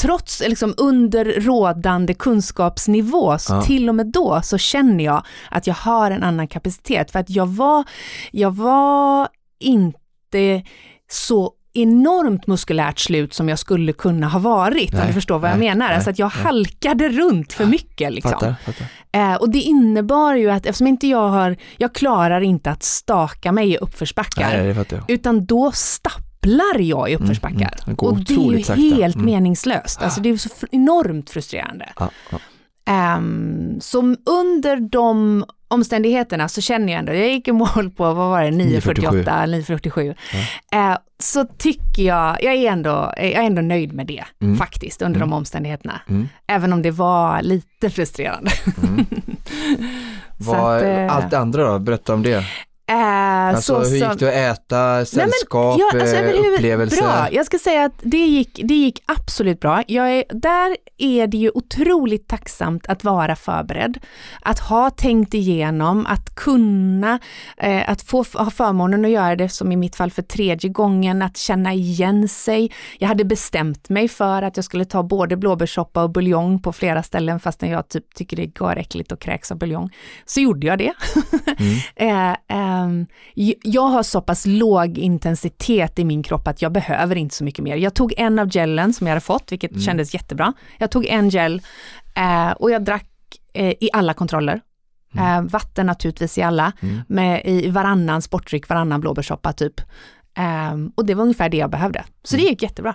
trots, liksom under rådande kunskapsnivå, så Ja. till och med då så känner jag att jag har en annan kapacitet. För att jag var, jag var inte så enormt muskulärt slut som jag skulle kunna ha varit, om Nej, du förstår vad jag nej, menar. nej, alltså att jag nej. halkade runt för mycket. Liksom. Fattar, fattar. Eh, och det innebar ju att eftersom inte jag har, jag klarar inte att staka mig i uppförsbackar, det jag. utan då stapplar jag i uppförsbackar. Mm, det går och det är ju sakta. helt Mm. meningslöst. Alltså det är så enormt frustrerande. Ja, ja. Um, så under de omständigheterna så känner jag ändå, jag gick i mål på, vad var det, 9.48, 9.47. Eh, så tycker jag, jag är ändå, jag är ändå nöjd med det Mm. faktiskt under de omständigheterna. Mm. Även om det var lite frustrerande. Så Vad, att, eh, allt det andra då, berätta om det. Eh, Alltså så hur gick det att äta, sällskap, ja, alltså, eh, överhuvud- upplevelser? Bra, jag ska säga att det gick, det gick absolut bra. Jag är, där är det ju otroligt tacksamt att vara förberedd, att ha tänkt igenom, att kunna, eh, att få ha förmånen att göra det som i mitt fall för tredje gången, att känna igen sig. Jag hade bestämt mig för att jag skulle ta både blåbärssoppa och buljong på flera ställen fastän jag typ tycker det är garäckligt och kräks av buljong. Så gjorde jag det. Eh, j- jag har så pass låg intensitet i min kropp att jag behöver inte så mycket mer. Jag tog en av gelen som jag hade fått, vilket kändes jättebra. Jag tog en gel eh, och jag drack eh, i alla kontroller. Eh, vatten naturligtvis i alla, med i varannan sportdryck, varannan blåbärssoppa typ. Ehm, och det var ungefär det jag behövde. Så det gick jättebra.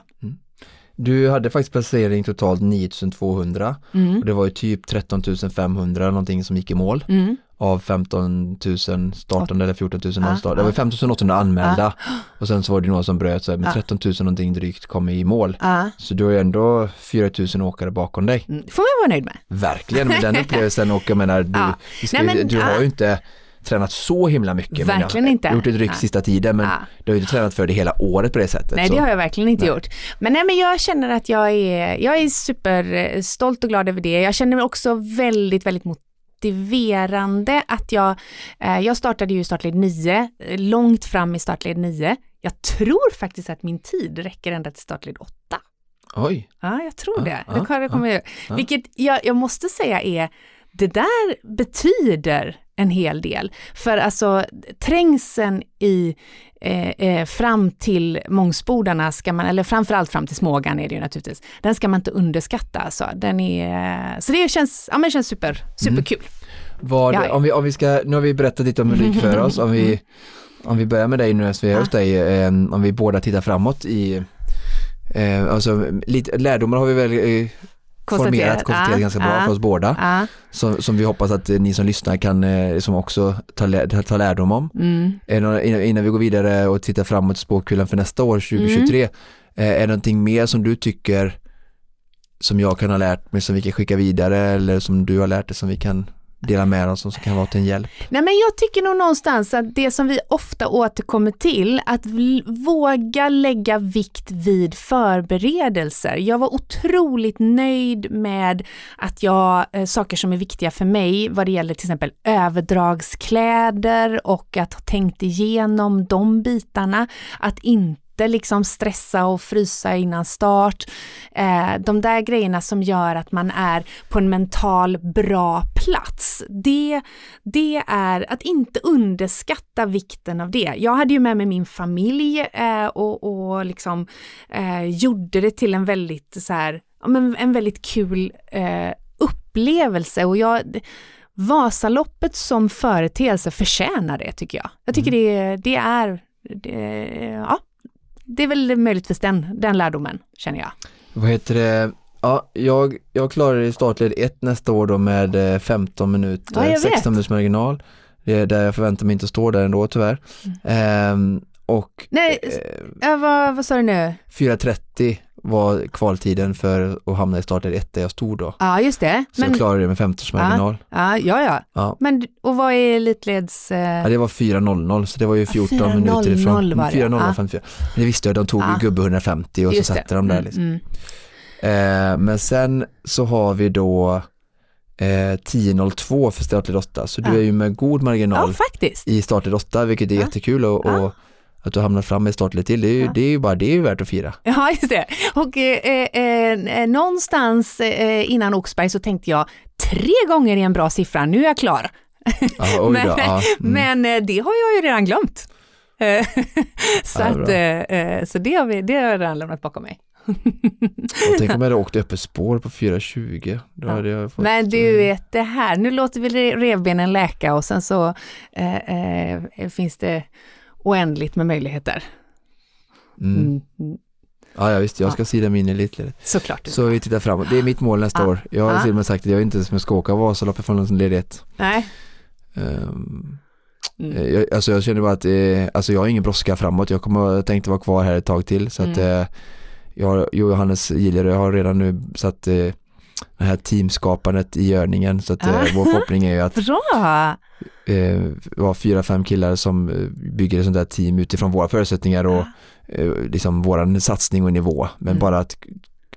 Du hade faktiskt placering totalt 9200 och det var ju typ 13 500 någonting som gick i mål Mm. Av 15 000 startande eller 14 000 Ja, någonstans. Det var 15 800 anmälda och sen så var det några som bröt så här, men Ja. 13 000 någonting drygt kom i mål. Ja, Så du har ju ändå 4 000 åkare bakom dig. mm, får man vara nöjd med. Verkligen med den upplevelsen och jag menar du, ska, Nej, men, du har ja. ju inte tränat så himla mycket. men Verkligen jag, inte. har gjort ett ryck Ja. sista tiden men Ja. du har ju inte tränat för det hela året på det sättet. Nej, så. det har jag verkligen inte Nej. gjort. Men, nej, men jag känner att jag är, jag är superstolt och glad över det. Jag känner mig också väldigt, väldigt motiverande att jag, eh, jag startade ju startled 9, eh, långt fram i startled 9. Jag tror faktiskt att min tid räcker ända till startled 8. Oj, Ja, jag tror det. ja, det kommer, det kommer jag. ja. Vilket jag, jag måste säga är, det där betyder en hel del. För alltså trängseln i eh, eh, fram till Mångsbodarna ska man, eller framförallt fram till Smågan är det ju naturligtvis, den ska man inte underskatta. Alltså. Den är, så det känns, ja, men känns super, superkul. vad, Ja. om, vi, om vi ska, nu har vi berättat lite om gick för oss, om vi, om vi börjar med dig nu när vi är hos dig, eh, om vi båda tittar framåt i, eh, alltså lite, lärdomar har vi väl eh, formerat, konstaterat Ja, ganska bra ja, för oss båda, Ja, som, som vi hoppas att ni som lyssnar kan, eh, som också tar, lä- tar lärdom om. mm. Innan vi går vidare och tittar framåt i spåkulan för nästa år, 2023, Mm. eh, är det någonting mer som du tycker som jag kan ha lärt mig som vi kan skicka vidare eller som du har lärt dig som vi kan dela med oss som kan vara till en hjälp? Nej men jag tycker nog någonstans att det som vi ofta återkommer till, att våga lägga vikt vid förberedelser. Jag var otroligt nöjd med att jag, eh, saker som är viktiga för mig vad det gäller till exempel överdragskläder och att ha tänkt igenom de bitarna. Att inte liksom stressa och frysa innan start. Eh, de där grejerna som gör att man är på en mental bra plats. Det, det är att inte underskatta vikten av det. Jag hade ju med mig min familj eh, och, och liksom eh, gjorde det till en väldigt så här, men en väldigt kul eh, upplevelse och jag Vasaloppet som företeelse förtjänar det tycker jag. Jag tycker det, det är, det, ja, det är väl möjligtvis den, den lärdomen känner jag. Vad heter det? Ja, jag, jag klarar i startled 1 nästa år då med eh, 15 minuter, Ja, jag vet. 16 minuters marginal. Det är där jag förväntar mig inte att stå där ändå tyvärr. Ehm, och Nej, eh, vad, vad sa du nu? 4.30 var kvaltiden för att hamna i startled 1 där jag stod då. Ja, just det. Så jag Men, klarade det med 15 marginal. ja, ja, ja. Ja. Men, och vad är elitleds... Eh, Ja, det var 4.00 så det var ju 14 4.00 minuter ifrån. var det, 4.00 ja. 54. Men det visste jag, de tog Ja. ju gubbe 150 och så just satte det. de där Mm, liksom. mm. Eh, men sen så har vi då eh, 10.02 för startled 8 så du Ja. är ju med god marginal Ja, i startled 8 vilket är jättekul och, och att du hamnar fram i startled till det är ju, Ja. det är ju bara, det är ju värt att fira. Ja, just det. Och eh, eh, någonstans eh, innan Oxberg så tänkte jag tre gånger är en bra siffra, nu är jag klar. Oj men ja, mm. men eh, det har jag ju redan glömt. Eh, så Ja, att, eh, eh, så det har, vi, det har jag redan lämnat bakom mig. Och tänk om jag hade åkt öppet spår på 4.20. Då Ja. fått, Men du vet det här, nu låter vi re- revbenen läka och sen så eh, eh, finns det oändligt med möjligheter. Mm. Mm. Ja, ja visst, jag ska Ja. sida min elitledet. Såklart. Så vi tittar framåt. Det är mitt mål nästa Ja. år. Jag har Ja. till och med sagt att jag inte ens ska åka Vasaloppet från någon ledighet. Nej. Um, Mm. jag, alltså jag känner bara att eh, alltså jag har ingen brådska framåt. Jag kommer jag tänkte vara kvar här ett tag till. Så att Mm. eh, jag, Johannes Gillerö har redan nu satt eh, det här teamskapandet i görningen. Så att eh, Ah. vår förhoppning är ju att Bra! eh, vara fyra, fem killar som eh, bygger ett sånt där team utifrån våra förutsättningar och eh, liksom våran satsning och nivå. Men Mm. bara att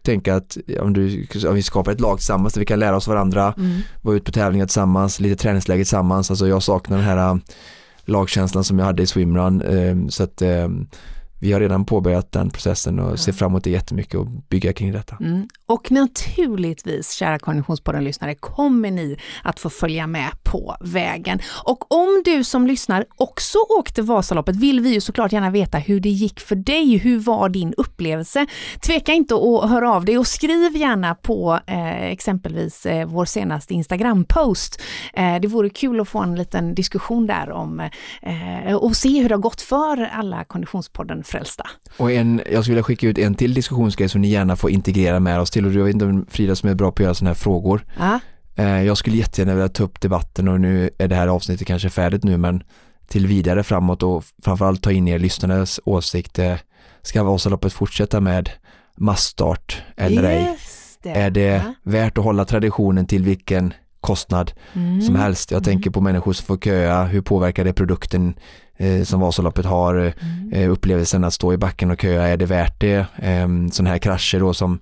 tänka att om, du, om vi skapar ett lag tillsammans där vi kan lära oss varandra, Mm. vara ute på tävlingar tillsammans, lite träningsläger tillsammans. Alltså jag saknar den här äh, lagkänslan som jag hade i swimrun. eh, Så att eh, vi har redan påbörjat den processen och ser fram emot det jättemycket och bygga kring detta. Mm. Och naturligtvis, kära Konditionspodden-lyssnare, kommer ni att få följa med på vägen. Och om du som lyssnar också åkte Vasaloppet vill vi ju såklart gärna veta hur det gick för dig. Hur var din upplevelse? Tveka inte att höra av dig och skriv gärna på eh, exempelvis eh, vår senaste Instagram-post. Eh, det vore kul att få en liten diskussion där om eh, och se hur det har gått för alla Konditionspodden-frälsta. Och en, jag skulle vilja skicka ut en till diskussionsgrej som ni gärna får integrera med oss till och jag vet inte om Frida som är bra på att göra sådana här frågor. Ja. Eh, Jag skulle jättegärna vilja ta upp debatten och nu är det här avsnittet kanske färdigt nu men till vidare framåt och framförallt ta in er lyssnares åsikt. Eh, Ska Vasaloppet fortsätta med massstart eller ej? Är det värt att hålla traditionen till vilken kostnad Mm. som helst? Jag tänker på människor som får köa, hur påverkar det produkten eh, som Vasaloppet har? Mm. Eh, upplevelsen att stå i backen och köa, är det värt det? Eh, sådana här krascher då som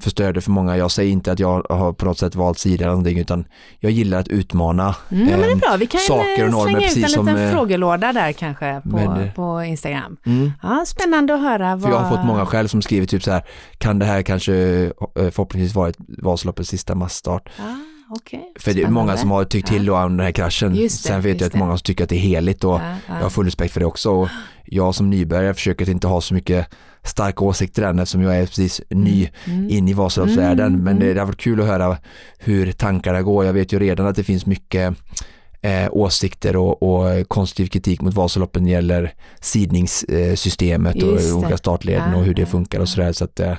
förstörde för många. Jag säger inte att jag har på något sätt valt sida eller någonting utan jag gillar att utmana Mm, ja, men det är ehm, bra. Vi kan saker och eh, normer, slänga ut en som, liten eh, frågelåda där kanske på, med- på Instagram. Mm. Ja, spännande att höra. För jag har fått många själv som skriver typ så här, kan det här kanske eh, förhoppningsvis vara Vasaloppets sista massstart? Ah, okej. För det är många som har tyckt till då om den här kraschen. Det, Sen vet jag att det. många som tycker att det är heligt och Ja, ja. jag har full respekt för det också. Och jag som nybörjare försöker att inte ha så mycket starka åsikter än eftersom jag är precis ny Mm. in i Vasaloppsvärlden. Mm, Men det, mm. det har varit kul att höra hur tankarna går. Jag vet ju redan att det finns mycket eh, åsikter och, och konstruktiv kritik mot Vasaloppen gäller sidningssystemet och olika startleden Ja, och hur det ja, funkar och sådär. Så att eh,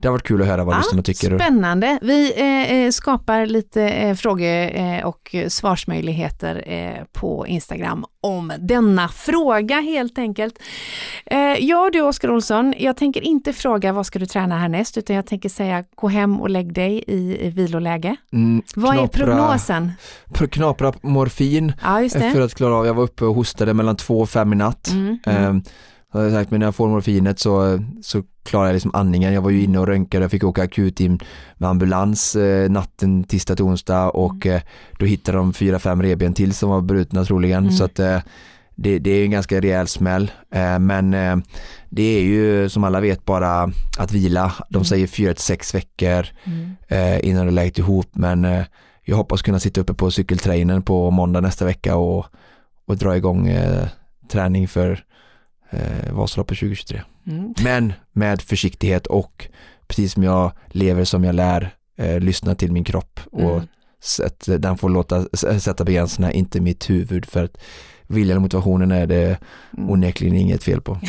det har varit kul att höra vad Ja, lyssnarna tycker. Spännande. Vi eh, eh, skapar lite eh, fråge eh, och svarsmöjligheter eh, på Instagram om denna fråga helt enkelt. Eh, ja du Oskar Olsson, jag tänker inte fråga vad ska du träna härnäst utan jag tänker säga gå hem och lägg dig i, i viloläge. Mm, Vad är knapra- prognosen? pr- Knapra morfin Ja, för att klara av, jag var uppe och hostade mellan två och fem i natt. Mm, mm. Mm. Har jag sagt, men när jag får morfinet så, så klarar jag liksom andningen. Jag var ju inne och röntgade, jag fick åka akut in med ambulans eh, natten tisdag till onsdag och Mm. eh, då hittade de fyra, fem reben till som var brutna troligen. Mm. Så att eh, det, det är ju en ganska rejäl smäll. Eh, men eh, det är ju som alla vet bara att vila. De Mm. säger fyra till sex veckor Mm. eh, innan det läkt ihop men jag hoppas kunna sitta uppe på cykeltrainen på måndag nästa vecka och, och dra igång träning för eh, Vasaloppet 2023. Mm. Men med försiktighet och precis som jag lever som jag lär, eh, lyssna till min kropp och Mm. sätt, den får låta, sätta begränsningar, inte mitt huvud för att viljan och motivationen är det Mm. onekligen inget fel på.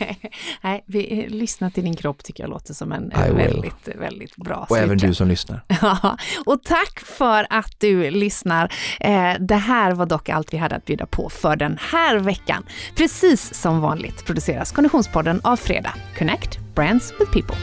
Nej, vi, eh, lyssna till din kropp tycker jag låter som en eh, väldigt, väldigt bra Och även du som lyssnar. Ja, och tack för att du lyssnar. Eh, det här var dock allt vi hade att bjuda på för den här veckan. Precis som vanligt produceras Konditionspodden av Fredag. Connect Brands with People.